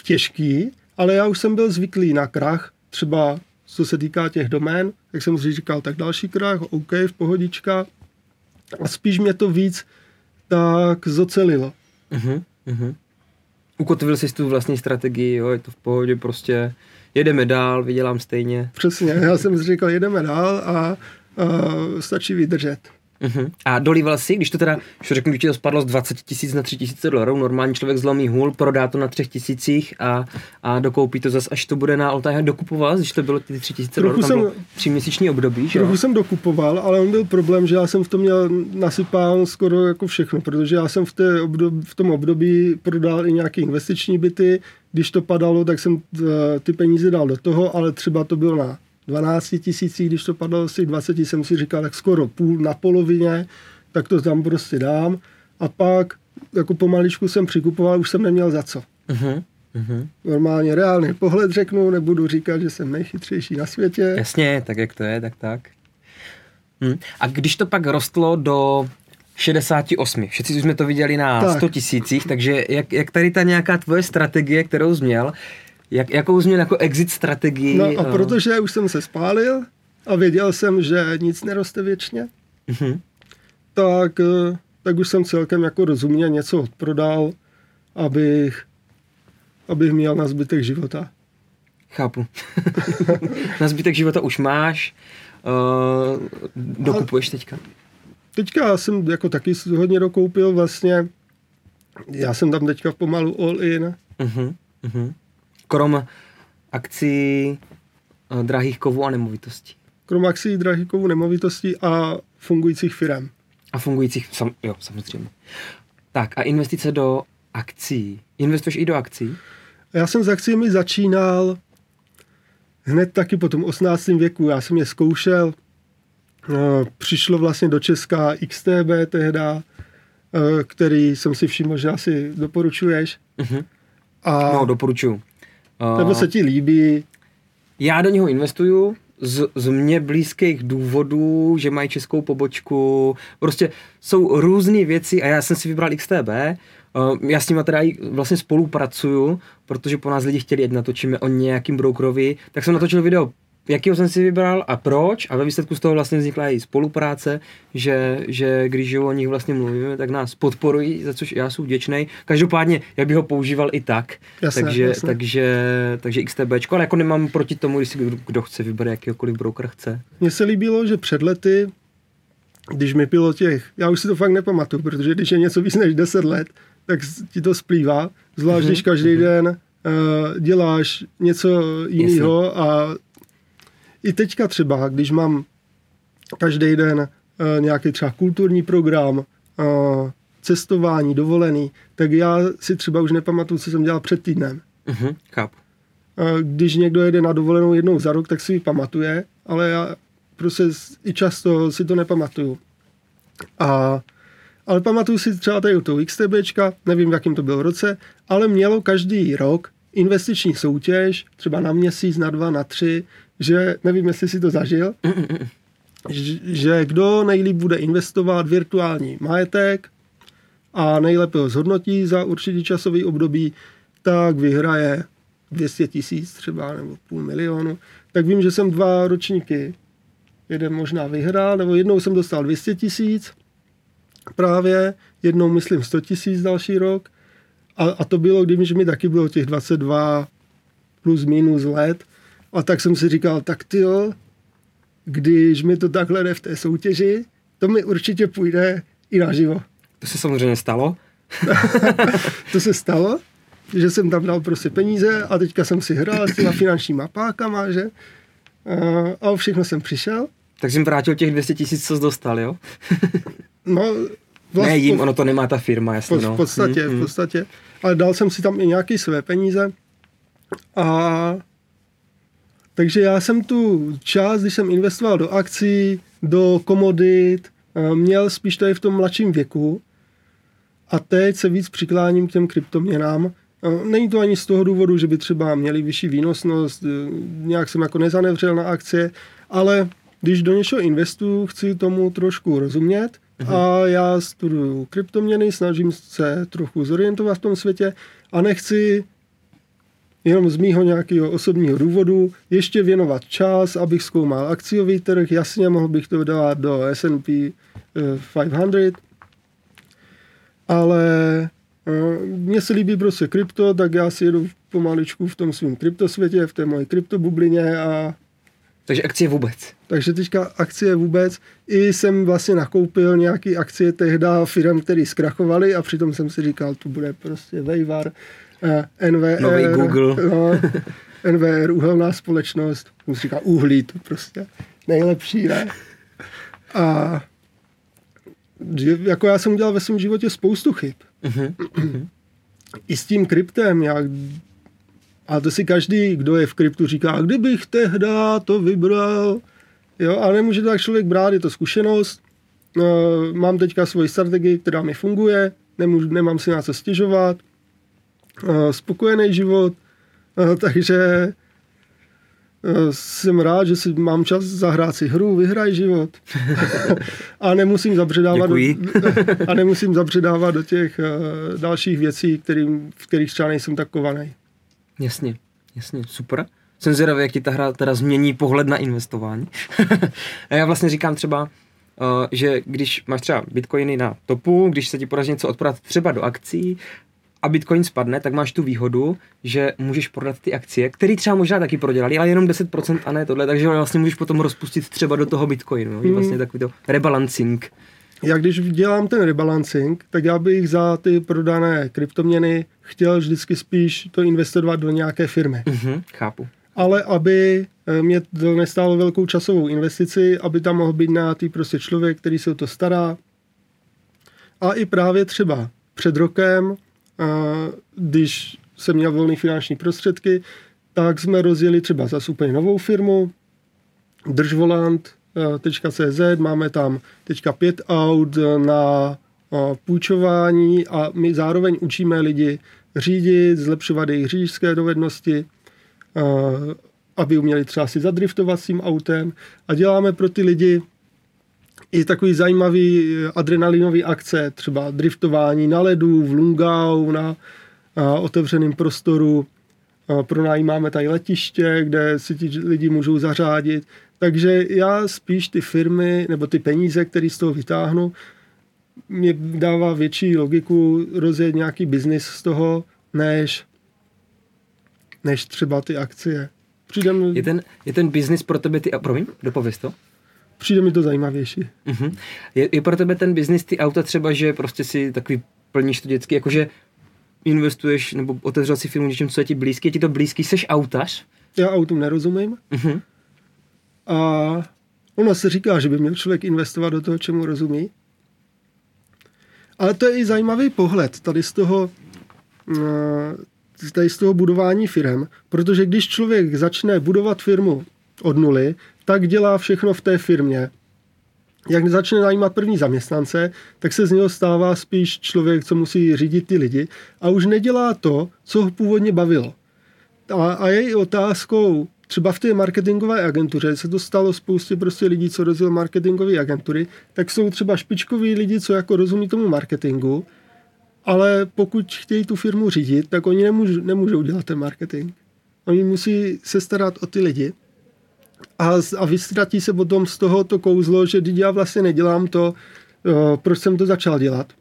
těžký, ale já už jsem byl zvyklý na krach, třeba co se týká těch domén, jak jsem si říkal, tak další krach, OK, v pohodička. A spíš mě to víc tak zocelilo. Mhm, mhm. Ukotvil jsi tu vlastní strategii, jo, je to v pohodě, prostě jedeme dál, vydělám stejně. Přesně, já jsem si říkal, jedeme dál a, a stačí vydržet. Uh-huh. A dolíval si, když to teda, když to řeknu, že ti to spadlo z 20 tisíc na 3 tisíce dolarů, normální člověk zlomí hůl, prodá to na 3 tisících a, a dokoupí to zase, až to bude na oltáře. Dokupoval, když to bylo ty 3 tisíce dolarů, tam bylo tři měsíční období, že Trochu jsem dokupoval, ale on byl problém, že já jsem v tom měl nasypán skoro jako všechno, protože já jsem v, té období, v tom období prodal i nějaké investiční byty, když to padalo, tak jsem eh, ty peníze dal do toho, ale třeba to bylo na 12 tisících, když to z těch 20, jsem si říkal, tak skoro půl na polovině, tak to tam prostě dám. A pak jako pomaličku jsem přikupoval, už jsem neměl za co. Uh-huh. Uh-huh. Normálně reálný pohled řeknu, nebudu říkat, že jsem nejchytřejší na světě. Jasně, tak jak to je, tak tak. Hm. A když to pak rostlo do 68, všichni jsme to viděli na tak. 100 tisících, takže jak, jak tady ta nějaká tvoje strategie, kterou jsi měl, jak, jakou jsi měl jako exit strategii? No a protože už jsem se spálil a věděl jsem, že nic neroste věčně, uh-huh. tak, eh, tak už jsem celkem jako rozumně něco odprodal, abych, abych měl na zbytek života. Chápu. na zbytek života už máš, uh, dokupuješ a teďka? Teďka jsem jako taky hodně dokoupil vlastně, já jsem tam teďka pomalu all in. Uh-huh. Uh-huh krom akcí uh, drahých kovů a nemovitostí. Krom akcí drahých kovů nemovitostí a fungujících firm. A fungujících, sam, jo, samozřejmě. Tak a investice do akcí. Investuješ i do akcí? Já jsem s akcími začínal hned taky po tom 18. věku. Já jsem je zkoušel. No, přišlo vlastně do Česka XTB tehda, eh, který jsem si všiml, že asi doporučuješ. Uh-huh. A... No, doporučuju. Nebo se ti líbí? Já do něho investuju z, z mě blízkých důvodů, že mají českou pobočku. Prostě jsou různé věci a já jsem si vybral XTB. Já s nimi teda vlastně spolupracuju, protože po nás lidi chtěli, ať natočíme o nějakým brokerovi, tak jsem natočil video jakýho jsem si vybral a proč a ve výsledku z toho vlastně vznikla i spolupráce, že, že když o nich vlastně mluvíme, tak nás podporují, za což já jsem vděčný. Každopádně já bych ho používal i tak, jasné, takže, jasné. takže, takže XTBčko, ale jako nemám proti tomu, když si kdo, kdo chce vybrat jakýkoliv broker chce. Mně se líbilo, že před lety, když mi bylo těch, já už si to fakt nepamatuju, protože když je něco víc než 10 let, tak ti to splývá, zvlášť mm-hmm. když každý mm-hmm. den uh, děláš něco jiného a i teďka třeba, když mám každý den uh, nějaký třeba kulturní program, uh, cestování, dovolený, tak já si třeba už nepamatuju, co jsem dělal před týdnem. Uh-huh, chápu. Uh, když někdo jede na dovolenou jednou za rok, tak si ji pamatuje, ale já prostě i často si to nepamatuju. A, ale pamatuju si třeba tady u toho XTBčka, nevím, v jakým to byl roce, ale mělo každý rok investiční soutěž, třeba na měsíc, na dva, na tři, že, nevím, jestli si to zažil, že kdo nejlíp bude investovat virtuální majetek a nejlépe ho zhodnotí za určitý časový období, tak vyhraje 200 tisíc třeba nebo půl milionu. Tak vím, že jsem dva ročníky jeden možná vyhrál, nebo jednou jsem dostal 200 tisíc právě, jednou myslím 100 tisíc další rok a, a to bylo, když mi taky bylo těch 22 plus minus let, a tak jsem si říkal, tak ty jo, když mi to takhle jde v té soutěži, to mi určitě půjde i naživo. To se samozřejmě stalo. to se stalo, že jsem tam dal prostě peníze a teďka jsem si hrál s těma finančníma pákama, že? A všechno jsem přišel. Tak jsem vrátil těch 200 tisíc, co jsi dostal, jo? no, vlastně, ne jim, ono to nemá ta firma, jasně. V, no. v podstatě, hmm, v podstatě. Ale dal jsem si tam i nějaké své peníze a takže já jsem tu část, když jsem investoval do akcí, do komodit, měl spíš tady v tom mladším věku a teď se víc přikláním k těm kryptoměnám. Není to ani z toho důvodu, že by třeba měli vyšší výnosnost, eh, nějak jsem jako nezanevřel na akcie, ale když do něčeho investuju, chci tomu trošku rozumět uh-huh. a já studuju kryptoměny, snažím se trochu zorientovat v tom světě a nechci jenom z mýho nějakého osobního důvodu ještě věnovat čas, abych zkoumal akciový trh, jasně mohl bych to dát do S&P 500, ale eh, mně se líbí prostě krypto, tak já si jedu pomaličku v tom svém kryptosvětě, v té mojí kryptobublině a Takže akcie vůbec. Takže teďka akcie vůbec. I jsem vlastně nakoupil nějaký akcie tehda firm, které zkrachovaly a přitom jsem si říkal, tu bude prostě Vejvar, eh, NVR. Nový Google. No, NVR, uhelná společnost. Si říkal, uhlí, to prostě nejlepší, ne? A jako já jsem udělal ve svém životě spoustu chyb. Uh-huh. I s tím kryptem, jak a to si každý, kdo je v kryptu, říká, kdybych tehda to vybral. Jo, a nemůže to tak člověk brát, je to zkušenost. Uh, mám teďka svoji strategii, která mi funguje, nemůžu, nemám si na co stěžovat. Uh, spokojený život, uh, takže jsem rád, že si mám čas zahrát si hru, vyhraj život. a nemusím zabředávat do, a nemusím zabředávat do těch dalších věcí, kterým, v kterých třeba nejsem tak kovaný. Jasně, jasně, super. Jsem zvědavý, jak ti ta hra teda změní pohled na investování. a já vlastně říkám třeba, že když máš třeba bitcoiny na topu, když se ti podaří něco odprodat třeba do akcí a bitcoin spadne, tak máš tu výhodu, že můžeš prodat ty akcie, které třeba možná taky prodělali, ale jenom 10% a ne tohle, takže vlastně můžeš potom rozpustit třeba do toho bitcoinu. No? Mm. Vlastně takový to rebalancing já když dělám ten rebalancing, tak já bych za ty prodané kryptoměny chtěl vždycky spíš to investovat do nějaké firmy. Mm-hmm, chápu. Ale aby eh, mě to nestálo velkou časovou investici, aby tam mohl být na tý prostě člověk, který se o to stará. A i právě třeba před rokem, když jsem měl volné finanční prostředky, tak jsme rozjeli třeba zase úplně novou firmu, Držvolant, CZ, máme tam teďka pět aut na půjčování a my zároveň učíme lidi řídit, zlepšovat jejich řidičské dovednosti, aby uměli třeba si zadriftovat s tím autem a děláme pro ty lidi i takový zajímavý adrenalinový akce, třeba driftování na ledu, v Lungau, na otevřeném prostoru, pronajímáme tady letiště, kde si ti lidi můžou zařádit. Takže já spíš ty firmy nebo ty peníze, které z toho vytáhnu, mě dává větší logiku rozjet nějaký biznis z toho, než, než třeba ty akcie. Přijde mi, je, ten, je ten biznis pro tebe ty... Promiň, dopověz to. Přijde mi to zajímavější. Uh-huh. Je, je pro tebe ten biznis ty auta třeba, že prostě si takový plníš to dětsky, jakože investuješ nebo otevřel si firmu něčím, co je ti blízký, je ti to blízký, seš autař? Já autům nerozumím. Uh-huh. A ono se říká, že by měl člověk investovat do toho, čemu rozumí. Ale to je i zajímavý pohled tady z toho, eh, tady z toho budování firm, protože když člověk začne budovat firmu od nuly, tak dělá všechno v té firmě. Jak začne najímat první zaměstnance, tak se z něho stává spíš člověk, co musí řídit ty lidi a už nedělá to, co ho původně bavilo. A, a je i otázkou, třeba v té marketingové agentuře se to stalo spoustě prostě lidí, co rozjel marketingové agentury, tak jsou třeba špičkoví lidi, co jako rozumí tomu marketingu, ale pokud chtějí tu firmu řídit, tak oni nemůžou, nemůžou dělat ten marketing. Oni musí se starat o ty lidi a, a vystratí se potom z toho to kouzlo, že já vlastně nedělám to, proč jsem to začal dělat.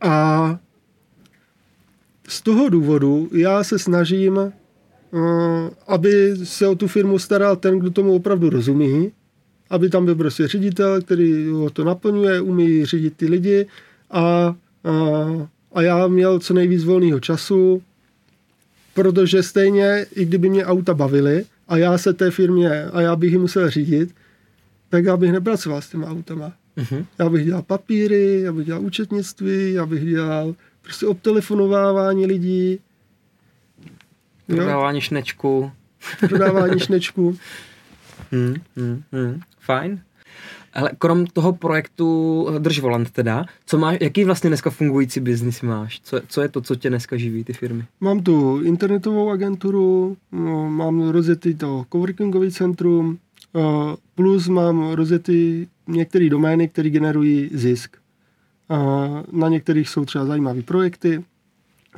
A z toho důvodu já se snažím Eh, aby se o tu firmu staral ten, kdo tomu opravdu rozumí, aby tam byl prostě ředitel, který ho to naplňuje, umí řídit ty lidi a, a, a já měl co nejvíc volného času, protože stejně, i kdyby mě auta bavily a já se té firmě, a já bych ji musel řídit, tak já bych nepracoval s těma autama. Uh-huh. Já bych dělal papíry, já bych dělal účetnictví, já bych dělal prostě obtelefonovávání lidí, Prodávání šnečku. Prodávání šnečku. hmm, hmm, hmm. Fajn. Ale krom toho projektu eh, Drž volant teda, co máš, jaký vlastně dneska fungující biznis máš? Co, co je to, co tě dneska živí, ty firmy? Mám tu internetovou agenturu, no, mám rozjetý to coworkingový centrum, eh, plus mám rozjetý některé domény, které generují zisk. Na některých jsou třeba zajímavé projekty,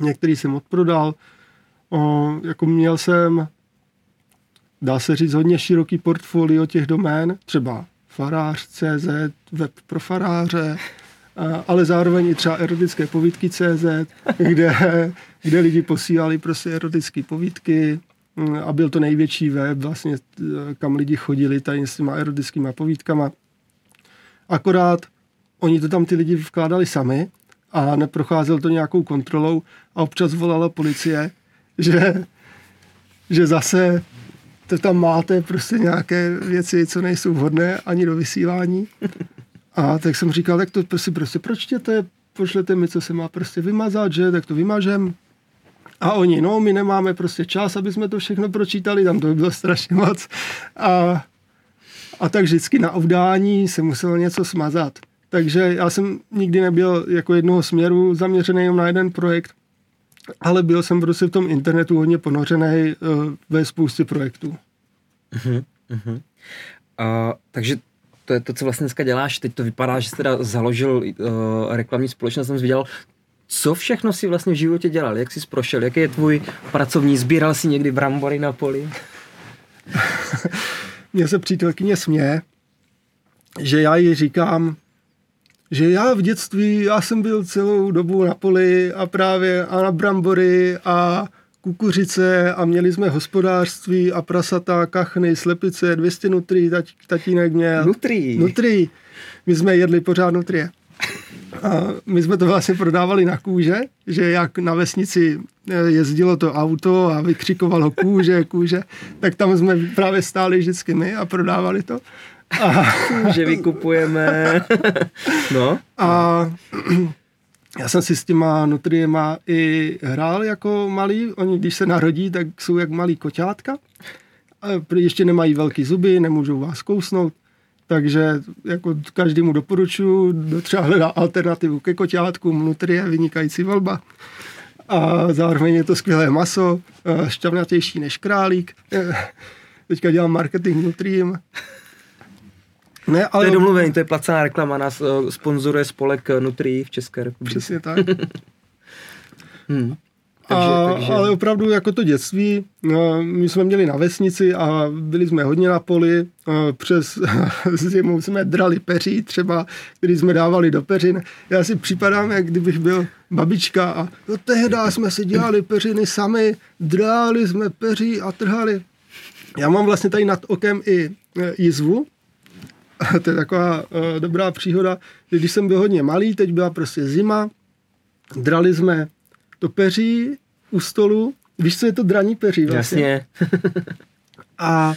některý jsem odprodal, jako měl jsem, dá se říct, hodně široký portfolio těch domén, třeba farář.cz, web pro faráře, ale zároveň i třeba erotické povídky CZ, kde, kde lidi posílali prostě erotické povídky. a byl to největší web, vlastně, kam lidi chodili tady s těma erotickýma povídkama. Akorát oni to tam ty lidi vkládali sami a neprocházel to nějakou kontrolou a občas volala policie, že, že zase to tam máte prostě nějaké věci, co nejsou vhodné ani do vysílání. A tak jsem říkal, tak to prostě, prostě pročtěte, pošlete mi, co se má prostě vymazat, že, tak to vymažem. A oni, no, my nemáme prostě čas, aby jsme to všechno pročítali, tam to by bylo strašně moc. A, a tak vždycky na ovdání se muselo něco smazat. Takže já jsem nikdy nebyl jako jednoho směru zaměřený jenom na jeden projekt, ale byl jsem prostě v tom internetu hodně ponořený uh, ve spoustě projektů. Uh-huh, uh-huh. Uh, takže to je to, co vlastně dneska děláš. Teď to vypadá, že jsi teda založil uh, reklamní společnost, jsem viděl, co všechno si vlastně v životě dělal, jak jsi prošel, jaký je tvůj pracovní, sbíral si někdy brambory na poli? Mně se přítelkyně směje, že já jí říkám, že já v dětství, já jsem byl celou dobu na poli a právě a na brambory a kukuřice a měli jsme hospodářství a prasata, kachny, slepice, 200 nutrí, tať, tatínek měl. Nutrí. Nutrí. My jsme jedli pořád nutrie. A my jsme to vlastně prodávali na kůže, že jak na vesnici eh, jezdilo to auto a vykřikovalo kůže, kůže, tak tam jsme právě stáli vždycky my a prodávali to. A... že vykupujeme. no. A já jsem si s těma nutriema i hrál jako malý. Oni, když se narodí, tak jsou jak malý koťátka. Ještě nemají velký zuby, nemůžou vás kousnout. Takže jako každému doporučuji, třeba hledá alternativu ke koťátkům, nutrie, vynikající volba. A zároveň je to skvělé maso, šťavnatější než králík. Teďka dělám marketing nutriem. Ne, ale... To je domluvený, to je placená reklama, nás uh, sponzoruje spolek Nutri v České republice. Přesně tak. hmm. Takže, a, takže... Ale opravdu jako to dětství, no, my jsme měli na vesnici a byli jsme hodně na poli, přes zimu jsme drali peří třeba, který jsme dávali do peřin. Já si připadám, jak kdybych byl babička a no tehdy jsme si dělali peřiny sami, dráli jsme peří a trhali. Já mám vlastně tady nad okem i jizvu, to je taková uh, dobrá příhoda, když jsem byl hodně malý, teď byla prostě zima, drali jsme to peří u stolu, víš, co je to draní peří vlastně? Jasně. a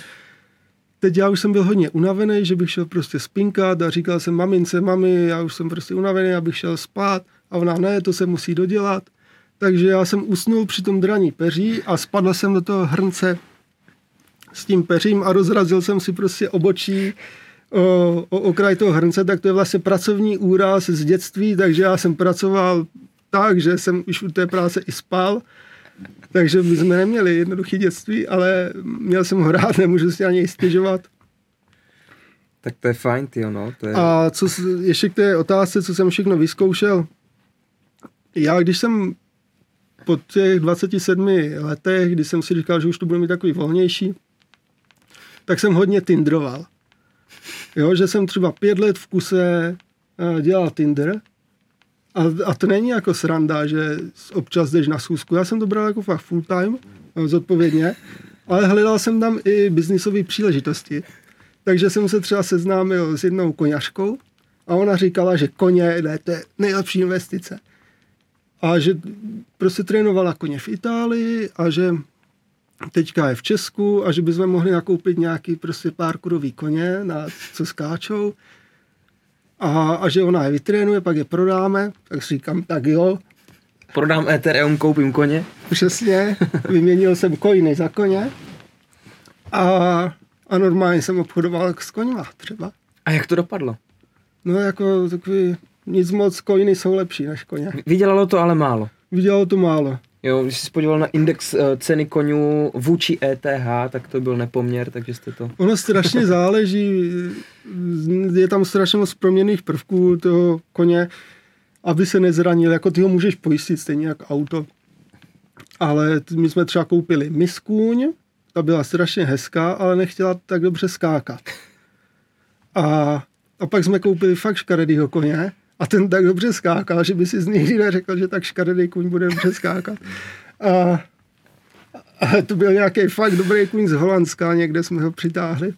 teď já už jsem byl hodně unavený, že bych šel prostě spinkat a říkal jsem mamince, mami, já už jsem prostě unavený, abych šel spát a ona ne, to se musí dodělat. Takže já jsem usnul při tom draní peří a spadl jsem do toho hrnce s tím peřím a rozrazil jsem si prostě obočí o, o okraj toho hrnce, tak to je vlastně pracovní úraz z dětství, takže já jsem pracoval tak, že jsem už u té práce i spal, takže my jsme neměli jednoduché dětství, ale měl jsem ho rád, nemůžu si ani stěžovat. Tak to je fajn, ty no. To je... A co, ještě k té otázce, co jsem všechno vyzkoušel. Já, když jsem po těch 27 letech, kdy jsem si říkal, že už to bude mít takový volnější, tak jsem hodně tindroval. Jo, že jsem třeba pět let v kuse uh, dělal Tinder a, a to není jako sranda, že občas jdeš na schůzku. Já jsem to bral jako fakt full time, uh, zodpovědně, ale hledal jsem tam i biznisové příležitosti. Takže jsem se třeba seznámil s jednou koněřkou a ona říkala, že koně, ne, to je nejlepší investice. A že prostě trénovala koně v Itálii a že teďka je v Česku a že bychom mohli nakoupit nějaký prostě pár kurový koně, na, co skáčou a, a že ona je vytrénuje, pak je prodáme, tak si říkám, tak jo. Prodám Ethereum, koupím koně. Přesně, vyměnil jsem kojiny za koně a, a normálně jsem obchodoval s koněma třeba. A jak to dopadlo? No jako takový, nic moc, kojiny jsou lepší než koně. Vydělalo to ale málo. Vydělalo to málo. Jo, když jsi podíval na index uh, ceny konňů vůči ETH, tak to byl nepoměr, takže jste to... Ono strašně záleží, je tam strašně moc proměných prvků toho koně, aby se nezranil, jako ty ho můžeš pojistit stejně jak auto. Ale my jsme třeba koupili miskůň, ta byla strašně hezká, ale nechtěla tak dobře skákat. A, a pak jsme koupili fakt škaredýho koně, a ten tak dobře skákal, že by si z nikdy neřekl, že tak škaredý kuň bude dobře skákat. A, Ale to byl nějaký fakt dobrý kůň z Holandska, někde jsme ho přitáhli.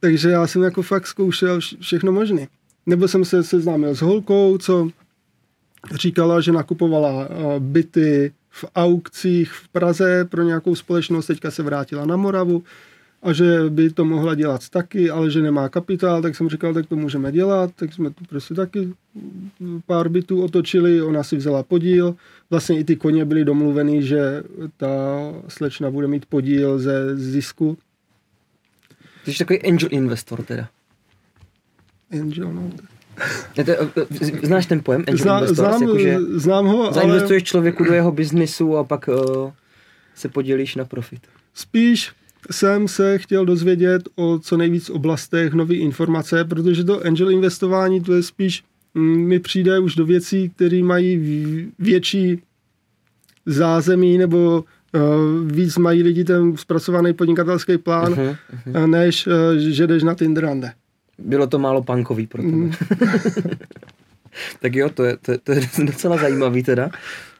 Takže já jsem jako fakt zkoušel všechno možné. Nebo jsem se seznámil s holkou, co říkala, že nakupovala byty v aukcích v Praze pro nějakou společnost, teďka se vrátila na Moravu a že by to mohla dělat taky, ale že nemá kapitál, tak jsem říkal, tak to můžeme dělat, tak jsme tu prostě taky pár bytů otočili, ona si vzala podíl, vlastně i ty koně byly domluvený, že ta slečna bude mít podíl ze zisku. Ty jsi takový angel investor teda. Angel, no. Znáš ten pojem angel Zná, investor? Znám, jakože znám ho, zainvestuješ ale člověku do jeho biznisu a pak uh, se podělíš na profit. spíš jsem se chtěl dozvědět o co nejvíc oblastech nové informace, protože to angel investování to je spíš, mm, mi přijde už do věcí, které mají větší zázemí nebo uh, víc mají lidi ten zpracovaný podnikatelský plán, Uh-huh. uh, než uh, že jdeš na Tinder rande. Bylo to málo punkový pro tebe. Mm. tak jo, to je, to, je, to je docela zajímavý teda.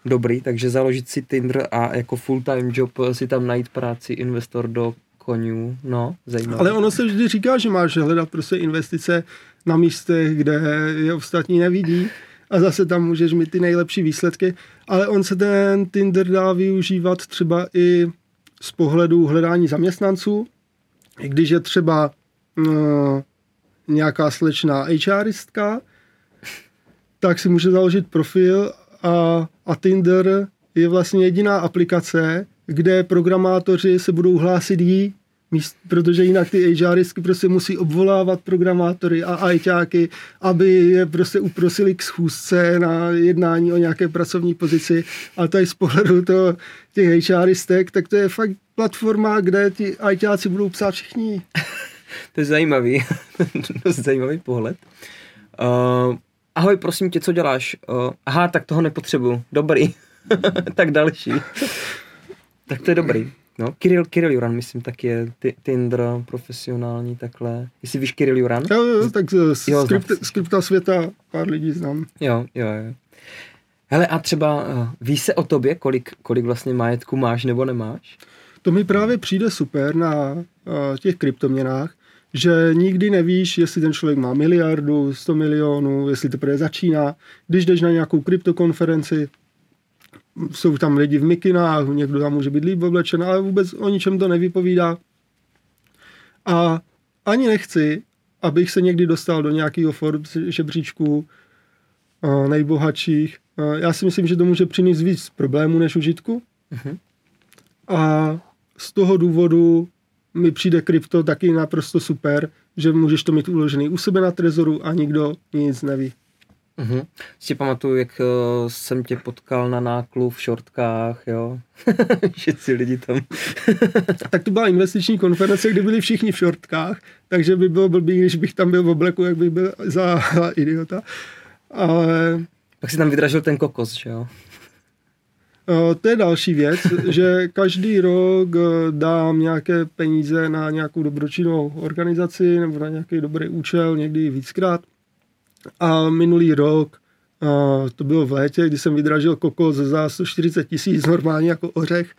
Dobrý, takže založit si Tinder a jako full-time job si tam najít práci investor do konňů, no, zajímavé. Ale ono se vždy říká, že máš hledat prostě investice na místech, kde je ostatní nevidí a zase tam můžeš mít ty nejlepší výsledky, ale on se ten Tinder dá využívat třeba i z pohledu hledání zaměstnanců, i když je třeba no, nějaká slečná HRistka, tak si může založit profil a, a Tinder je vlastně jediná aplikace, kde programátoři se budou hlásit jí, protože jinak ty HRistky prostě musí obvolávat programátory a ajťáky, aby je prostě uprosili k schůzce na jednání o nějaké pracovní pozici. A tady z pohledu to, těch HRistek, tak to je fakt platforma, kde ti ajťáci budou psát všichni. To je zajímavý, dost zajímavý pohled. Uh, ahoj, prosím tě, co děláš? Uh, aha, tak toho nepotřebuju. Dobrý. tak další. tak to je dobrý. No, Kiril, Kiril Juran, myslím, tak je ty, Tinder profesionální takhle. Jestli víš Kiril Juran? Jo, jo, tak z Jo, skript, skripta světa pár lidí znám. Jo, jo, jo. Hele, a třeba uh, ví se o tobě, kolik, kolik vlastně majetku máš nebo nemáš? To mi právě přijde super na uh, těch kryptoměnách, že nikdy nevíš, jestli ten člověk má miliardu, 100 milionů, jestli teprve začíná. Když jdeš na nějakou kryptokonferenci, jsou tam lidi v mikinách, někdo tam může být líp oblečen, ale vůbec o ničem to nevypovídá. A ani nechci, abych se někdy dostal do nějakého Forbes žebříčku uh, nejbohatších. Uh, já si myslím, že to může přinést víc problémů než užitku. Mhm. A z toho důvodu mi přijde krypto taky naprosto super, že můžeš to mít uložený u sebe na trezoru a nikdo nic neví. Mhm. Si pamatuju, jak uh, jsem tě potkal na náklu v šortkách, jo. Všichni lidi tam. Tak to byla investiční konference, kde byli všichni v šortkách, takže by bylo blbý, když bych tam byl v obleku, jak bych byl za idiota. Ale Pak si tam vydražil ten kokos, že jo. Eh, to je další věc, že každý rok eh, dám nějaké peníze na nějakou dobročinnou organizaci nebo na nějaký dobrý účel, někdy víckrát. A minulý rok, a to bylo v létě, kdy jsem vydražil kokos za 140 tisíc, normálně jako ořech,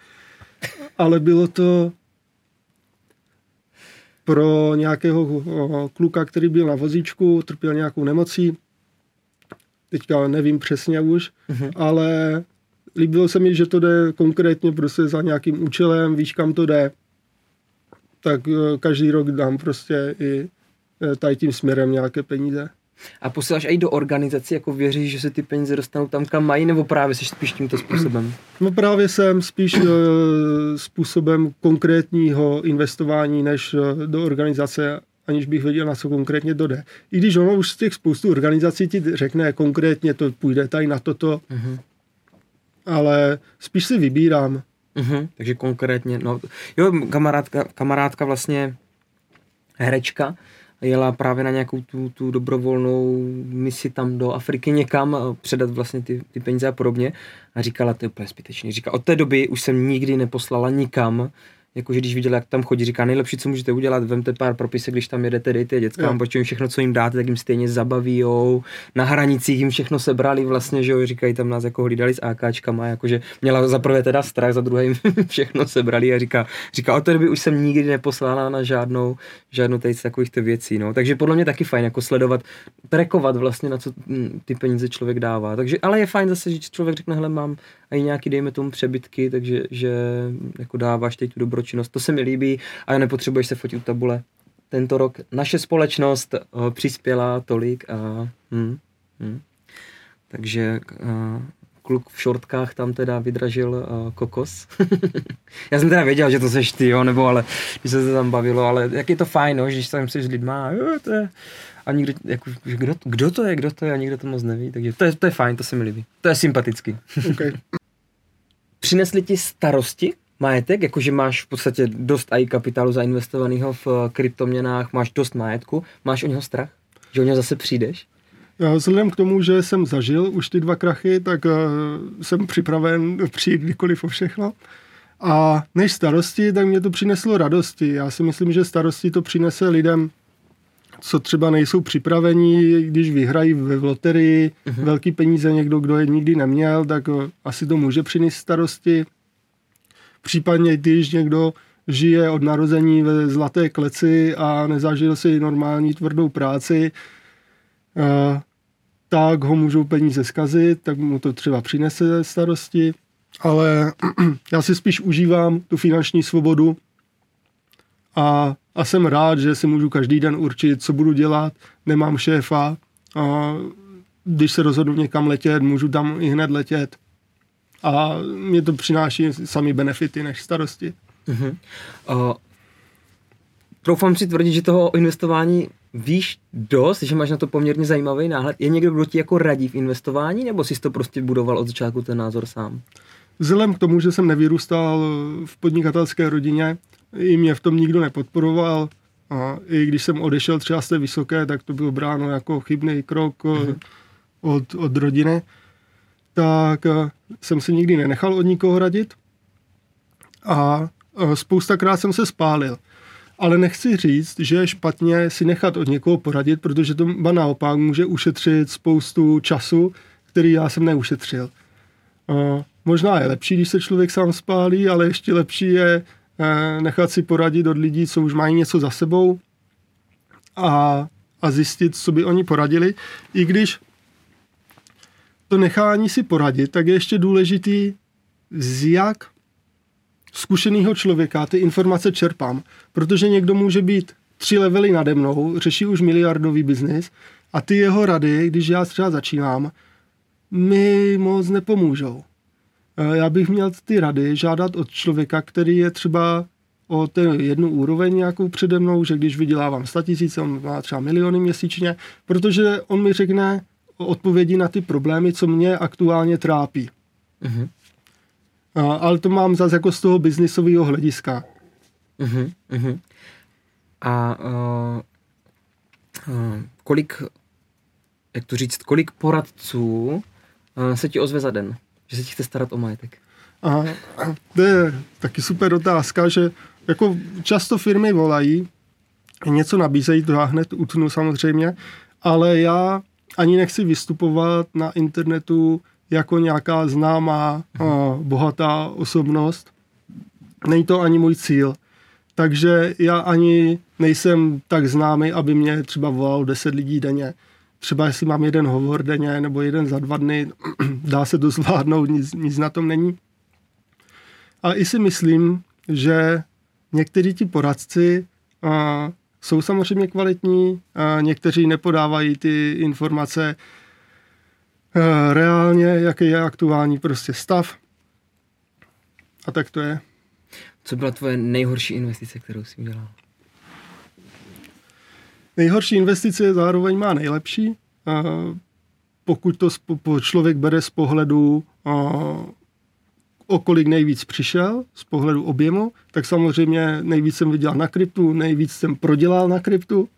ale bylo to pro nějakého kluka, který byl na vozíčku, trpěl nějakou nemocí, teďka nevím přesně už, Mhm. ale líbilo se mi, že to jde konkrétně prostě za nějakým účelem, víš kam to jde, tak eh, každý rok dám prostě i eh, tady tím směrem nějaké peníze. A posíláš i do organizací, jako věříš, že se ty peníze dostanou tam, kam mají, nebo právě jsi spíš tímto způsobem? No právě jsem spíš e, způsobem konkrétního investování, než do organizace, aniž bych věděl, na co konkrétně to jde. I když ono už z těch spoustu organizací ti řekne konkrétně, to půjde tady na toto, Mhm. Ale spíš si vybírám. Mhm, takže konkrétně, no, jo, kamarádka, kamarádka vlastně herečka, jela právě na nějakou tu, tu dobrovolnou misi tam do Afriky někam, eh, předat vlastně ty, ty peníze a podobně a říkala, to je úplně zbytečný. Říká, od té doby už jsem nikdy neposlala nikam Jakože když viděl, jak tam chodí, říká, nejlepší, co můžete udělat, vemte pár propisek, když tam jedete, dejte dětskám, protože jim všechno, co jim dáte, tak jim stejně zabavijou. Na hranicích jim všechno sebrali vlastně, že jo, říkají tam nás jako hlídali s AKčkama, jakože měla za prvé teda strach, za druhé jim všechno sebrali a říká, říká, od té doby už jsem nikdy neposlala na žádnou, žádnou tady z takových věcí, no. Takže podle mě taky fajn, jako sledovat, prekovat vlastně, na co hm, ty peníze člověk dává. Takže, ale je fajn zase, že člověk řekne, hele, mám i nějaký, dejme tomu, přebytky, takže že jako dáváš teď tu dobročinnost. To se mi líbí a nepotřebuješ se fotit u tabule. Tento rok naše společnost uh, přispěla tolik a hm, hm. takže uh, kluk v šortkách tam teda vydražil uh, kokos. Já jsem teda věděl, že to seš ty, jo, nebo ale když se to tam bavilo, ale jak je to fajn, no, že když tam jsi s lidma, jo, to je, a nikdo, jako, kdo, kdo, to je, kdo to je a nikdo to moc neví, takže to je, to je fajn, to se mi líbí. To je sympatický. Okay. Přinesli ti starosti majetek, jakože máš v podstatě dost AI kapitálu zainvestovaného v eh, kryptoměnách, máš dost majetku, máš o něho strach? Že o něho zase přijdeš? Vzhledem k tomu, že jsem zažil už ty dva krachy, tak uh, jsem připraven přijít kdykoliv o všechno. A než starosti, tak mě to přineslo radosti. Já si myslím, že starosti to přinese lidem, co třeba nejsou připravení, když vyhrají v loterii uh-huh. velký peníze někdo, kdo je nikdy neměl, tak uh, asi to může přinést starosti. Případně, když někdo žije od narození ve zlaté kleci a nezažil si normální tvrdou práci, uh, tak ho můžou peníze zkazit, tak mu to třeba přinese starosti, ale já si spíš užívám tu finanční svobodu a, a jsem rád, že si můžu každý den určit, co budu dělat, nemám šéfa a když se rozhodnu někam letět, můžu tam i hned letět a mě to přináší sami benefity než starosti. Uh-huh. Uh, troufám si tvrdit, že toho investování víš dost, že máš na to poměrně zajímavý náhled. Je někdo, kdo ti jako radí v investování, nebo jsi to prostě budoval od začátku ten názor sám? Vzhledem k tomu, že jsem nevyrůstal v podnikatelské rodině, i mě v tom nikdo nepodporoval, a i když jsem odešel třeba z té vysoké, tak to bylo bráno jako chybný krok mm-hmm. od, od rodiny, tak eh, jsem se nikdy nenechal od nikoho radit a eh, spoustakrát jsem se spálil ale nechci říct, že je špatně si nechat od někoho poradit, protože to ba naopak může ušetřit spoustu času, který já jsem neušetřil. Uh, možná je lepší, když se člověk sám spálí, ale ještě lepší je nechat si poradit od lidí, co už mají něco za sebou a, a zjistit, co by oni poradili. I když to nechání si poradit, tak je ještě důležitý, z jak zkušeného člověka ty informace čerpám, protože někdo může být tři levely nade mnou, řeší už miliardový biznis a ty jeho rady, když já třeba začínám, mi moc nepomůžou. Eh, já bych měl ty rady žádat od člověka, který je třeba o ten jednu úroveň nějakou přede mnou, že když vydělávám 100 tisíc, on má třeba miliony měsíčně, protože on mi řekne odpovědi na ty problémy, co mě aktuálně trápí. Mm-hmm ale to mám zase jako z toho biznisového hlediska. Uh-huh. A uh, uh, kolik, jak to říct, kolik poradců uh, se ti ozve za den, že se ti chce starat o majetek? A to je taky super otázka, že jako často firmy volají, něco nabízejí, to já hned utnu samozřejmě, ale já ani nechci vystupovat na internetu jako nějaká známá, uh, bohatá osobnost. Není to ani můj cíl. Takže já ani nejsem tak známý, aby mě třeba volalo 10 lidí denně. Třeba jestli mám jeden hovor denně nebo jeden za dva dny, dá se to zvládnout, nic, nic na tom není. A i si myslím, že někteří ti poradci uh, jsou samozřejmě kvalitní, uh, někteří nepodávají ty informace Eh, reálně, jaký je aktuální prostě stav. A tak to je. Co byla tvoje nejhorší investice, kterou jsi udělal? Nejhorší investice zároveň má nejlepší. Pokud to člověk bere z pohledu o kolik nejvíc přišel, z pohledu objemu, tak samozřejmě nejvíc jsem vydělal na kryptu, nejvíc jsem prodělal na kryptu,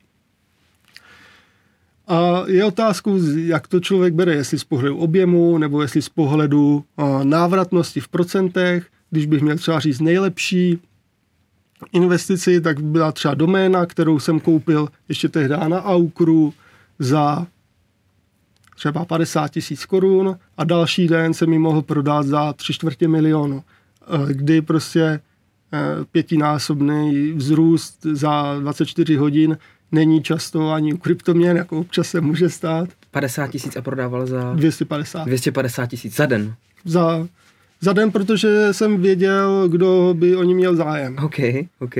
a je otázkou, jak to člověk bere, jestli z pohledu objemu, nebo jestli z pohledu návratnosti v procentech, když bych měl třeba říct nejlepší, investici, tak byla třeba doména, kterou jsem koupil ještě tehdy na Aukru za třeba 50 tisíc korun a další den jsem mi mohl prodat za tři čtvrtě milionu, eh, kdy prostě eh, pětinásobný vzrůst za 24 hodin není často ani u kryptoměn, jako občas se může stát. 50 tisíc a prodával za 250. 250 tisíc za den. Za, za den, protože jsem věděl, kdo by o ní měl zájem. OK, OK.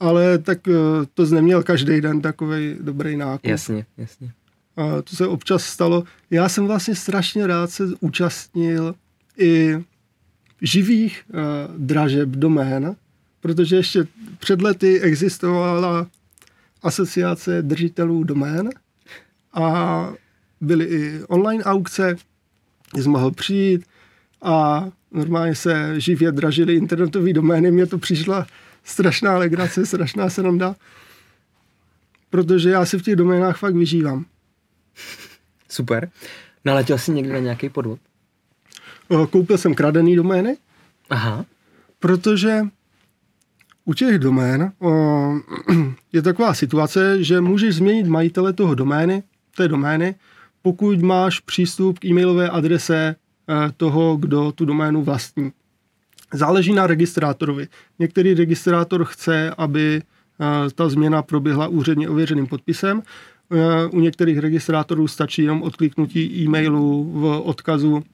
Ale tak eh, to neměl každý den takový dobrý nákup. Jasně, jasně. A to se občas stalo. Já jsem vlastně strašně rád se účastnil i živých uh, dražeb domén, protože ještě před lety existovala asociace držitelů domén a byly i online aukce, jsi mohl přijít a normálně se živě dražily internetové domény. Mně to přišla strašná legrace, strašná sranda, protože já si v těch doménách fakt vyžívám. Super. Naletěl jsi někdy na nějaký podvod? Koupil jsem kradený domény, Aha. protože u těch domén o, je taková situace, že můžeš změnit majitele toho domény, té domény, pokud máš přístup k e-mailové adrese eh, toho, kdo tu doménu vlastní. Záleží na registrátorovi. Některý registrátor chce, aby eh, ta změna proběhla úředně ověřeným podpisem. Eh, u některých registrátorů stačí jenom odkliknutí e-mailu v odkazu,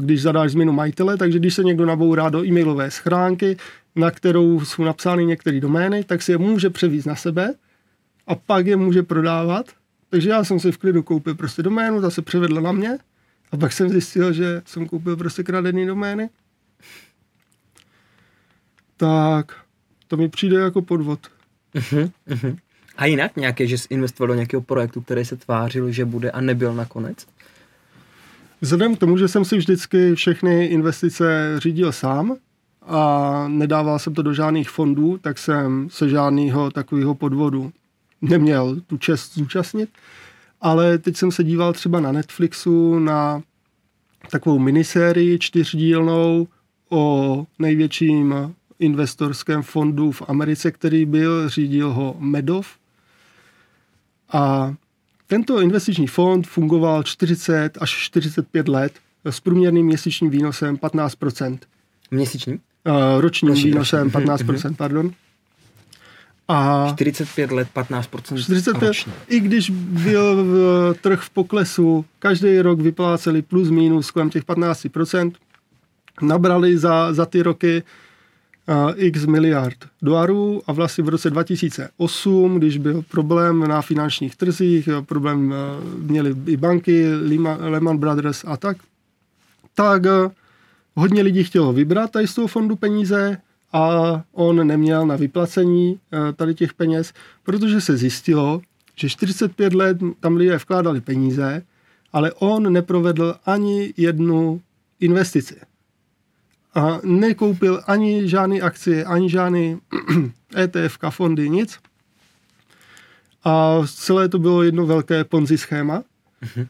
když zadáš změnu majitele, takže když se někdo nabourá do e-mailové schránky, na kterou jsou napsány některé domény, tak si je může převízt na sebe a pak je může prodávat. Takže já jsem si v klidu koupil prostě doménu, ta se převedla na mě a pak jsem zjistil, že jsem koupil prostě kradený domény. Tak to mi přijde jako podvod. Uh-huh, uh-huh. A jinak nějaké, že jsi investoval do nějakého projektu, který se tvářil, že bude a nebyl nakonec? Vzhledem k tomu, že jsem si vždycky všechny investice řídil sám, a nedával jsem to do žádných fondů, tak jsem se žádného takového podvodu neměl tu čest zúčastnit. Ale teď jsem se díval třeba na Netflixu na takovou minisérii čtyřdílnou o největším investorském fondu v Americe, který byl, řídil ho Medov. A tento investiční fond fungoval 40 až 45 let s průměrným měsíčním výnosem 15 Měsíčním? Uh, ročním roční, výnosem roční. 15%, pardon. A 45 let, 15% 45, ročně. I když byl v, trh v poklesu, každý rok vypláceli plus minus kolem těch 15%, nabrali za, za ty roky x miliard dolarů a vlastně v roce 2008, když byl problém na finančních trzích, problém uh, měli i banky, Lehman Brothers a tak, tak uh, hodně lidí chtělo vybrat tady z toho fondu peníze a on neměl na vyplacení eh, tady těch peněz, protože se zjistilo, že 45 let tam lidé vkládali peníze, ale on neprovedl ani jednu investici. A nekoupil ani žádné akcie, ani žádný ETF, fondy, nic. A celé to bylo jedno velké ponzi schéma, mm-hmm.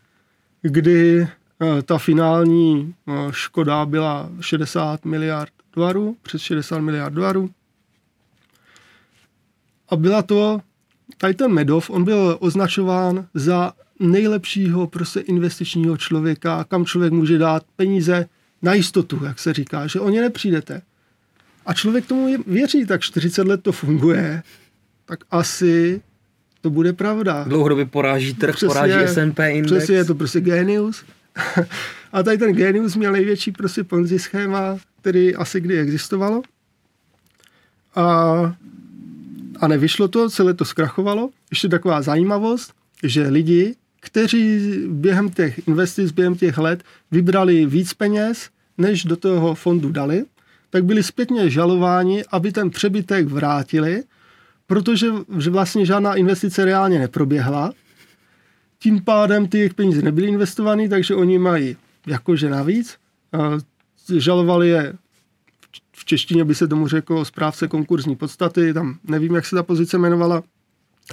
kdy Eh, ta finální eh, škoda byla 60 miliard dolarů, přes 60 miliard dolarů. A byla to, tady ten Medov, on byl označován za nejlepšího prostě investičního člověka, kam člověk může dát peníze na jistotu, jak se říká, že o ně nepřijdete. A člověk tomu věří, tak 40 let to funguje, tak asi to bude pravda. Dlouhodobě poráží trh, přesně, poráží S&P index. Přesně, je to prostě genius. a tady ten genius měl největší prostě ponzi schéma, který asi kdy existovalo. A, a nevyšlo to, celé to zkrachovalo. Ještě taková zajímavost, že lidi, kteří během těch investic, během těch let vybrali víc peněz, než do toho fondu dali, tak byli zpětně žalováni, aby ten přebytek vrátili, protože že vlastně žádná investice reálně neproběhla tím pádem ty jejich peníze nebyly investované, takže oni mají jakože navíc. Žalovali je, v češtině by se tomu řeklo správce konkurzní podstaty, tam nevím, jak se ta pozice jmenovala.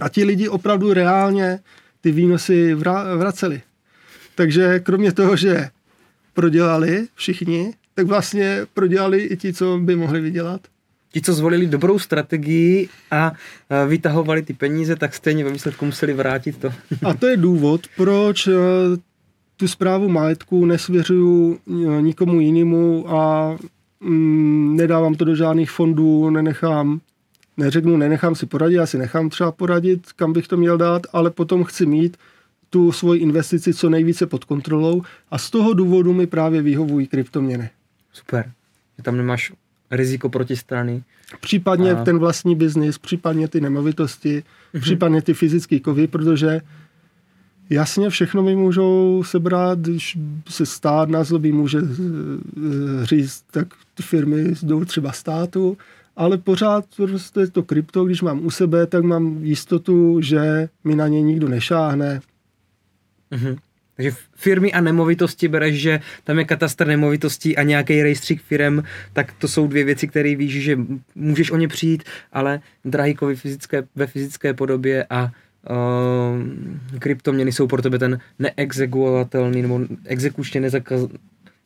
A ti lidi opravdu reálně ty výnosy vraceli. Takže kromě toho, že prodělali všichni, tak vlastně prodělali i ti, co by mohli vydělat. ti, co zvolili dobrou strategii a vytahovali ty peníze, tak stejně ve výsledku museli vrátit to. A to je důvod, proč tu zprávu majetku nesvěřuju nikomu jinému a mm, nedávám to do žádných fondů, nenechám, neřeknu, nenechám si poradit, já si nechám třeba poradit, kam bych to měl dát, ale potom chci mít tu svoji investici co nejvíce pod kontrolou a z toho důvodu mi právě vyhovují kryptoměny. Super, že tam nemáš riziko protistrany. Případně a... ten vlastní biznis, případně ty nemovitosti, mm-hmm. případně ty fyzické kovy, protože Jasně, všechno mi můžou sebrat, když se stát na zlobí může eh, říct, tak ty firmy jdou třeba státu, ale pořád prostě to krypto, když mám u sebe, tak mám jistotu, že mi na ně nikdo nešáhne. Mm-hmm. Takže firmy a nemovitosti bereš, že tam je katastr nemovitostí a nějaký rejstřík firm, tak to jsou dvě věci, které víš, že můžeš o ně přijít, ale drahýkovi fyzické, ve fyzické podobě a uh, kryptoměny jsou pro tebe ten neexekuovatelný nebo exekučně nezakaz...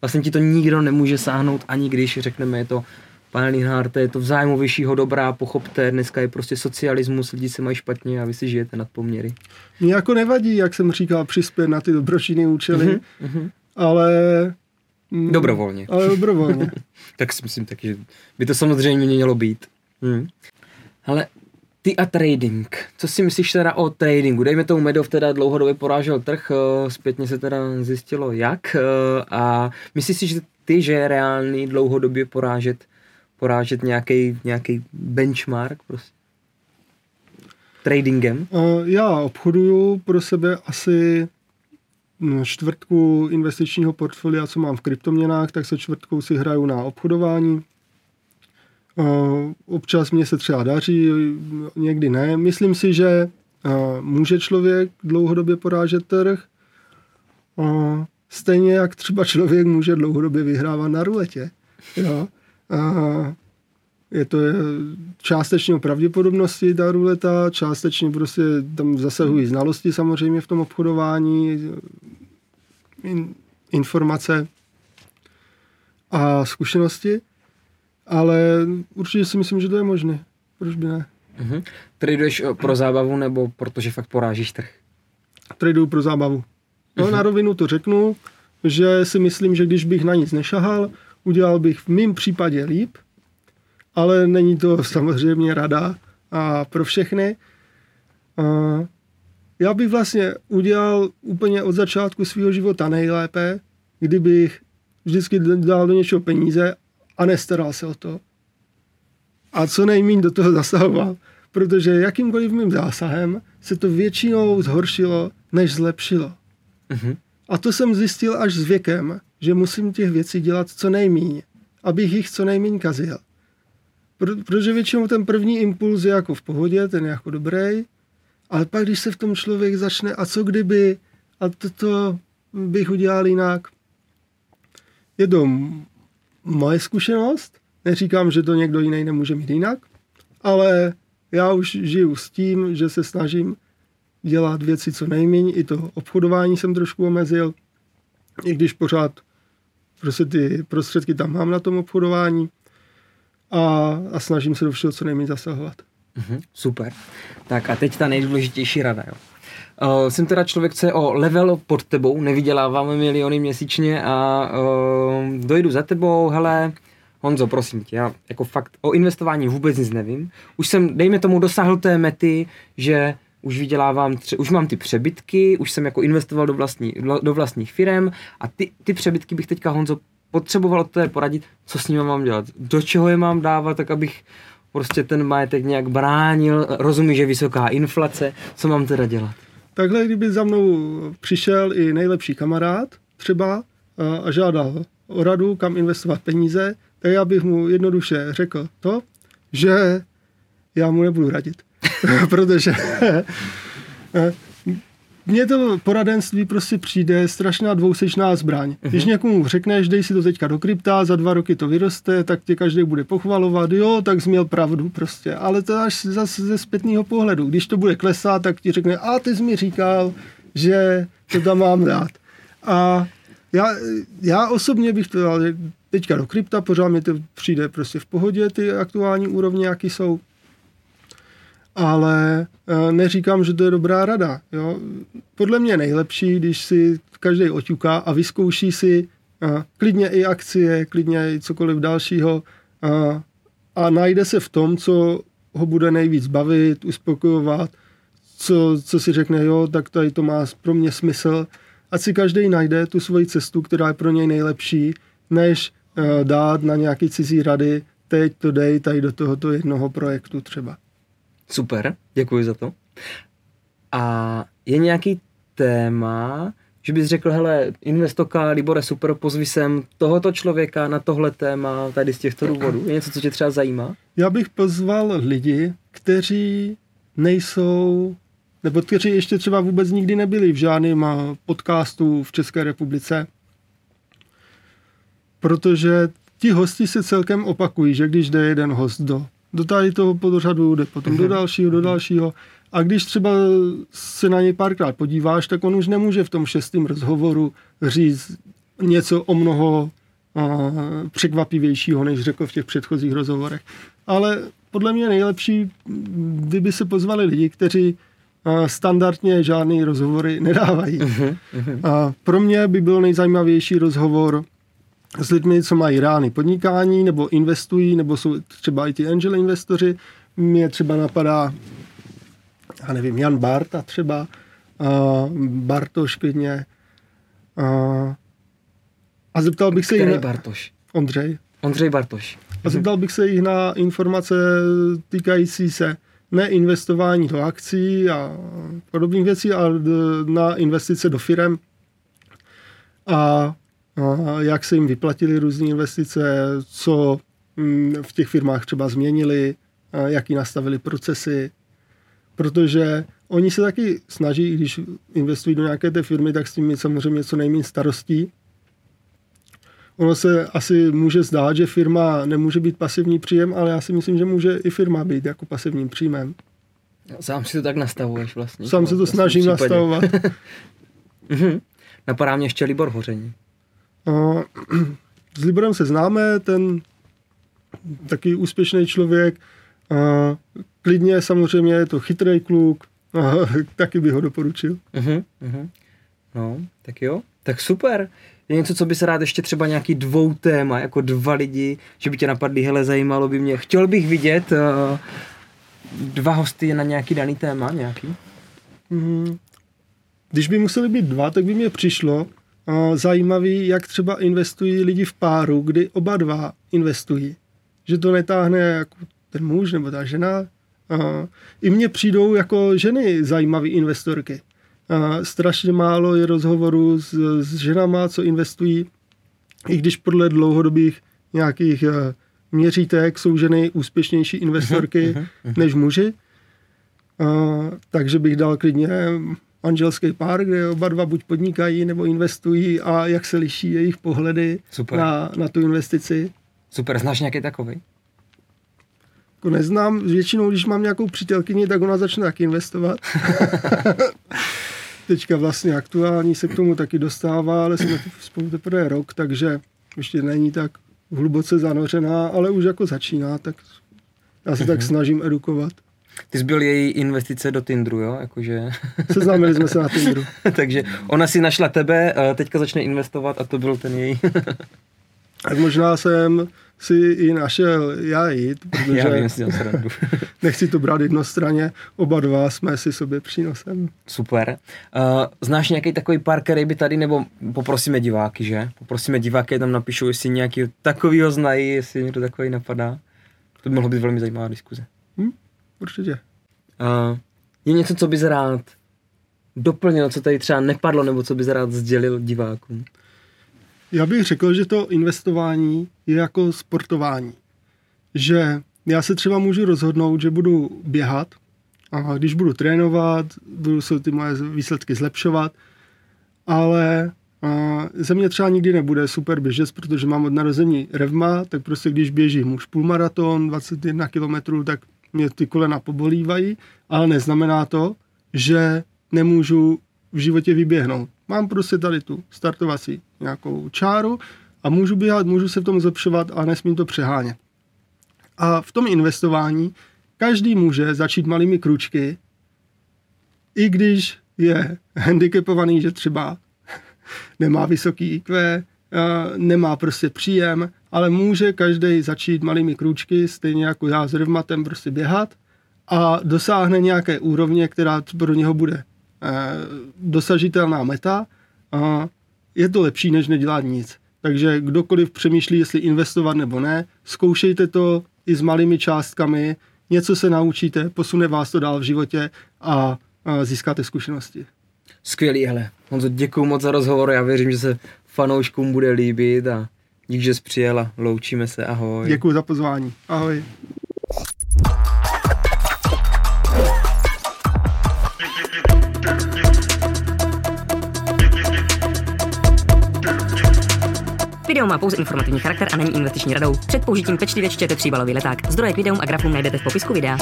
Vlastně ti to nikdo nemůže sáhnout, ani když řekneme, je to pane Linharte, je to v zájmu vyššího dobrá, pochopte, dneska je prostě socialismus, lidi se mají špatně a vy si žijete nad poměry. Mně jako nevadí, jak jsem říkal, přispět na ty dobročinné účely, mm-hmm, ale... Mm, dobrovolně. Ale dobrovolně. tak si myslím taky, že by to samozřejmě mělo být. Hmm. Ale ty a trading. Co si myslíš teda o tradingu? Dejme tomu Medov teda dlouhodobě porážel trh, eh, zpětně se teda zjistilo jak eh, a myslíš si, že ty, že je reálný dlouhodobě porážet, porážet nějaký, nějaký benchmark prostě? Tradingem? Eh, já obchoduju pro sebe asi hm, čtvrtku investičního portfolia, co mám v kryptoměnách, tak se čtvrtkou si hraju na obchodování Občas mě se třeba daří, někdy ne. Myslím si, že může člověk dlouhodobě porážet trh, stejně jak třeba člověk může dlouhodobě vyhrávat na ruletě. Jo? Je to částečně o pravděpodobnosti ta ruleta, částečně prostě tam zasahují znalosti samozřejmě v tom obchodování, informace a zkušenosti ale určitě si myslím, že to je možné. Proč by ne? Mm-hmm. Traduješ eh, pro zábavu nebo protože fakt porážíš trh? Traduju pro zábavu. No, mm-hmm. na rovinu to řeknu, že si myslím, že když bych na nic nešahal, udělal bych v mém případě líp, ale není to samozřejmě rada a pro všechny. A já bych vlastně udělal úplně od začátku svého života nejlépe, kdybych vždycky dal do něčeho peníze a nestaral se o to. A co nejméně do toho zasahoval, protože jakýmkoliv mým zásahem se to většinou zhoršilo, než zlepšilo. Mm-hmm. A to jsem zjistil až s věkem, že musím těch věcí dělat co nejméně, abych jich co nejméně kazil. Pro, protože většinou ten první impuls je jako v pohodě, ten je jako dobrý, ale pak, když se v tom člověk začne, a co kdyby, a toto bych udělal jinak, je to moje zkušenost. Neříkám, že to někdo jiný nemůže mít jinak, ale já už žiju s tím, že se snažím dělat věci co nejméně. I to obchodování jsem trošku omezil, i když pořád prostě ty prostředky tam mám na tom obchodování a, a snažím se do všeho co nejméně zasahovat. Mm-hmm, super. Tak a teď ta nejdůležitější rada. Jo. Uh, jsem teda člověk, co je o level pod tebou, nevyděláváme miliony měsíčně a uh, dojdu za tebou, hele, Honzo, prosím tě, já jako fakt o investování vůbec nic nevím. Už jsem, dejme tomu, dosáhl té mety, že už vydělávám, tře- už mám ty přebytky, už jsem jako investoval do, vlastní, do vlastních firm a ty, ty přebytky bych teďka, Honzo, potřeboval od té poradit, co s nimi mám dělat, do čeho je mám dávat, tak abych prostě ten majetek nějak bránil, rozumí, že vysoká inflace, co mám teda dělat? Takhle, kdyby za mnou přišel i nejlepší kamarád třeba a žádal o radu, kam investovat peníze, tak já bych mu jednoduše řekl to, že já mu nebudu radit. Protože mně to poradenství prostě přijde strašná dvousečná zbraň. Uh-huh. Když někomu řekneš, dej si to teďka do krypta, za dva roky to vyroste, tak tě každý bude pochvalovat, jo, tak jsi měl pravdu prostě. Ale to až zase ze zpětného pohledu. Když to bude klesat, tak ti řekne, a ty jsi mi říkal, že to tam mám dát. A já, já osobně bych to dal, teďka do krypta, pořád mi to přijde prostě v pohodě, ty aktuální úrovně, jaký jsou. Ale uh, neříkám, že to je dobrá rada. Jo? Podle mě nejlepší, když si každý oťuká a vyzkouší si uh, klidně i akcie, klidně i cokoliv dalšího uh, a najde se v tom, co ho bude nejvíc bavit, uspokojovat, co, co si řekne, jo, tak tady to má pro mě smysl. Ať si každý najde tu svoji cestu, která je pro něj nejlepší, než dát na nějaký cizí rady, teď to dej tady do tohoto jednoho projektu třeba. Super, děkuji za to. A je nějaký téma, že bys řekl, hele, Investoka, Libore, super, pozvi sem tohoto člověka na tohle téma, tady z těchto důvodů. Je něco, co tě třeba zajímá? Já bych pozval lidi, kteří nejsou, nebo kteří ještě třeba vůbec nikdy nebyli v žádném podcastu v České republice, protože ti hosti se celkem opakují, že když jde jeden host do, do tady toho pořadu, jde potom do mhm. dalšího, do dalšího, a když třeba se na něj párkrát podíváš, tak on už nemůže v tom šestém rozhovoru říct něco o mnoho a, překvapivějšího, než řekl v těch předchozích rozhovorech. Ale podle mě nejlepší, kdyby se pozvali lidi, kteří a, standardně žádný rozhovory nedávají. Uh-huh. A pro mě by byl nejzajímavější rozhovor s lidmi, co mají rány podnikání, nebo investují, nebo jsou třeba i ty angel investoři. Mě třeba napadá já nevím, Jan Barta třeba, uh, Bartoš klidně. Uh, a zeptal bych Který se jich... Na... Bartoš? Ondřej. Ondřej Bartoš. A zeptal bych se jich na informace týkající se neinvestování do akcí a podobných věcí, ale na investice do firem a jak se jim vyplatily různé investice, co mm, v těch firmách třeba změnili, jaký nastavili procesy protože oni se taky snaží, když investují do nějaké té firmy, tak s tím mít samozřejmě co nejméně starostí. Ono se asi může zdát, že firma nemůže být pasivní příjem, ale já si myslím, že může i firma být jako pasivním příjmem. Sám si to tak nastavuješ vlastně. Sám se to snažím případě. nastavovat. Mhm. Napadá mě ještě Libor Hoření. s Liborem se známe, ten taky úspěšný člověk, klidně samozřejmě je to chytrý kluk, taky bych ho doporučil. Uh-huh, uh-huh. No, tak jo, tak super. Je něco, co by se rád ještě třeba nějaký dvou téma, jako dva lidi, že by tě napadly, hele, zajímalo by mě. Chtěl bych vidět uh, dva hosty na nějaký daný téma, nějaký? Mm, když by museli být dva, tak by mě přišlo zajímavý, jak třeba investují lidi v páru, kdy oba dva investují. Že to netáhne jako ten muž nebo ta žena. A I mně přijdou jako ženy zajímavé investorky. A strašně málo je rozhovorů s, s ženama, co investují, i když podle dlouhodobých nějakých uh, měřítek jsou ženy úspěšnější investorky uh-huh, uh-huh. než muži. Uh, takže bych dal klidně manželský pár, kde oba dva buď podnikají nebo investují a jak se liší jejich pohledy na, na tu investici. Super, znáš nějaký takový? jako neznám. Většinou, když mám nějakou přítelkyni, tak ona začne taky investovat. Teďka vlastně aktuální se k tomu taky dostává, ale jsme spolu teprve rok, takže ještě není tak hluboce zanořená, ale už jako začíná, tak já se tak mhm. snažím edukovat. Ty jsi byl její investice do Tinderu, jo? Jakože... Seznámili jsme se na Tinderu. Takže ona si našla tebe, teďka začne investovat a to byl ten její. tak možná jsem si i našel já jít, protože já vím, nechci to brát jednostranně, oba dva jsme si sobě přínosem. Super. Uh, znáš nějaký takový pár, který by tady, nebo poprosíme diváky, že? Poprosíme diváky, tam napíšou, jestli nějaký takovýho znají, jestli někdo takový napadá. To by mohlo být velmi zajímavá diskuze. Hm, určitě. Uh, je něco, co bys rád doplnil, co tady třeba nepadlo, nebo co bys rád sdělil divákům? Já bych řekl, že to investování je jako sportování. Že já se třeba můžu rozhodnout, že budu běhat a když budu trénovat, budu se ty moje výsledky zlepšovat, ale a ze mě třeba nikdy nebude super běžec, protože mám od narození revma, tak prostě když běžím už půlmaraton, 21 km, tak mě ty kolena pobolívají, ale neznamená to, že nemůžu v životě vyběhnout. Mám prostě tady tu startovací nějakou čáru a můžu běhat, můžu se v tom zlepšovat a nesmím to přehánět. A v tom investování každý může začít malými kručky, i když je handicapovaný, že třeba nemá vysoký IQ, nemá prostě příjem, ale může každý začít malými krůčky, stejně jako já s revmatem prostě běhat a dosáhne nějaké úrovně, která pro něho bude eh, dosažitelná meta a je to lepší, než nedělat nic. Takže kdokoliv přemýšlí, jestli investovat nebo ne, zkoušejte to i s malými částkami, něco se naučíte, posune vás to dál v životě a, získáte zkušenosti. Skvělý, hele. Honzo, děkuji moc za rozhovor, já věřím, že se fanouškům bude líbit a dík, že jsi přijela. Loučíme se, ahoj. Děkuji za pozvání. Ahoj. Video má pouze informativní charakter a není investiční radou. Před použitím pečlivě čtěte tříbalový leták. Zdroje k videům a grafům najdete v popisku videa.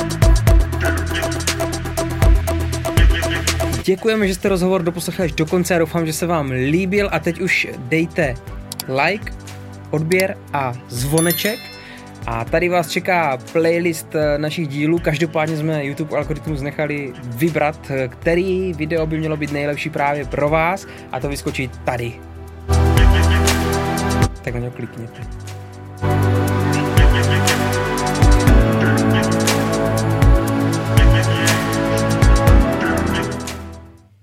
Děkujeme, že jste rozhovor doposlechli až do konce a doufám, že se vám líbil a teď už dejte like, odběr a zvoneček. A tady vás čeká playlist eh, našich dílů. Každopádně jsme YouTube algoritmus nechali vybrat, eh, který video by mělo být nejlepší právě pro vás a to vyskočí tady. Tak na něj klikněte.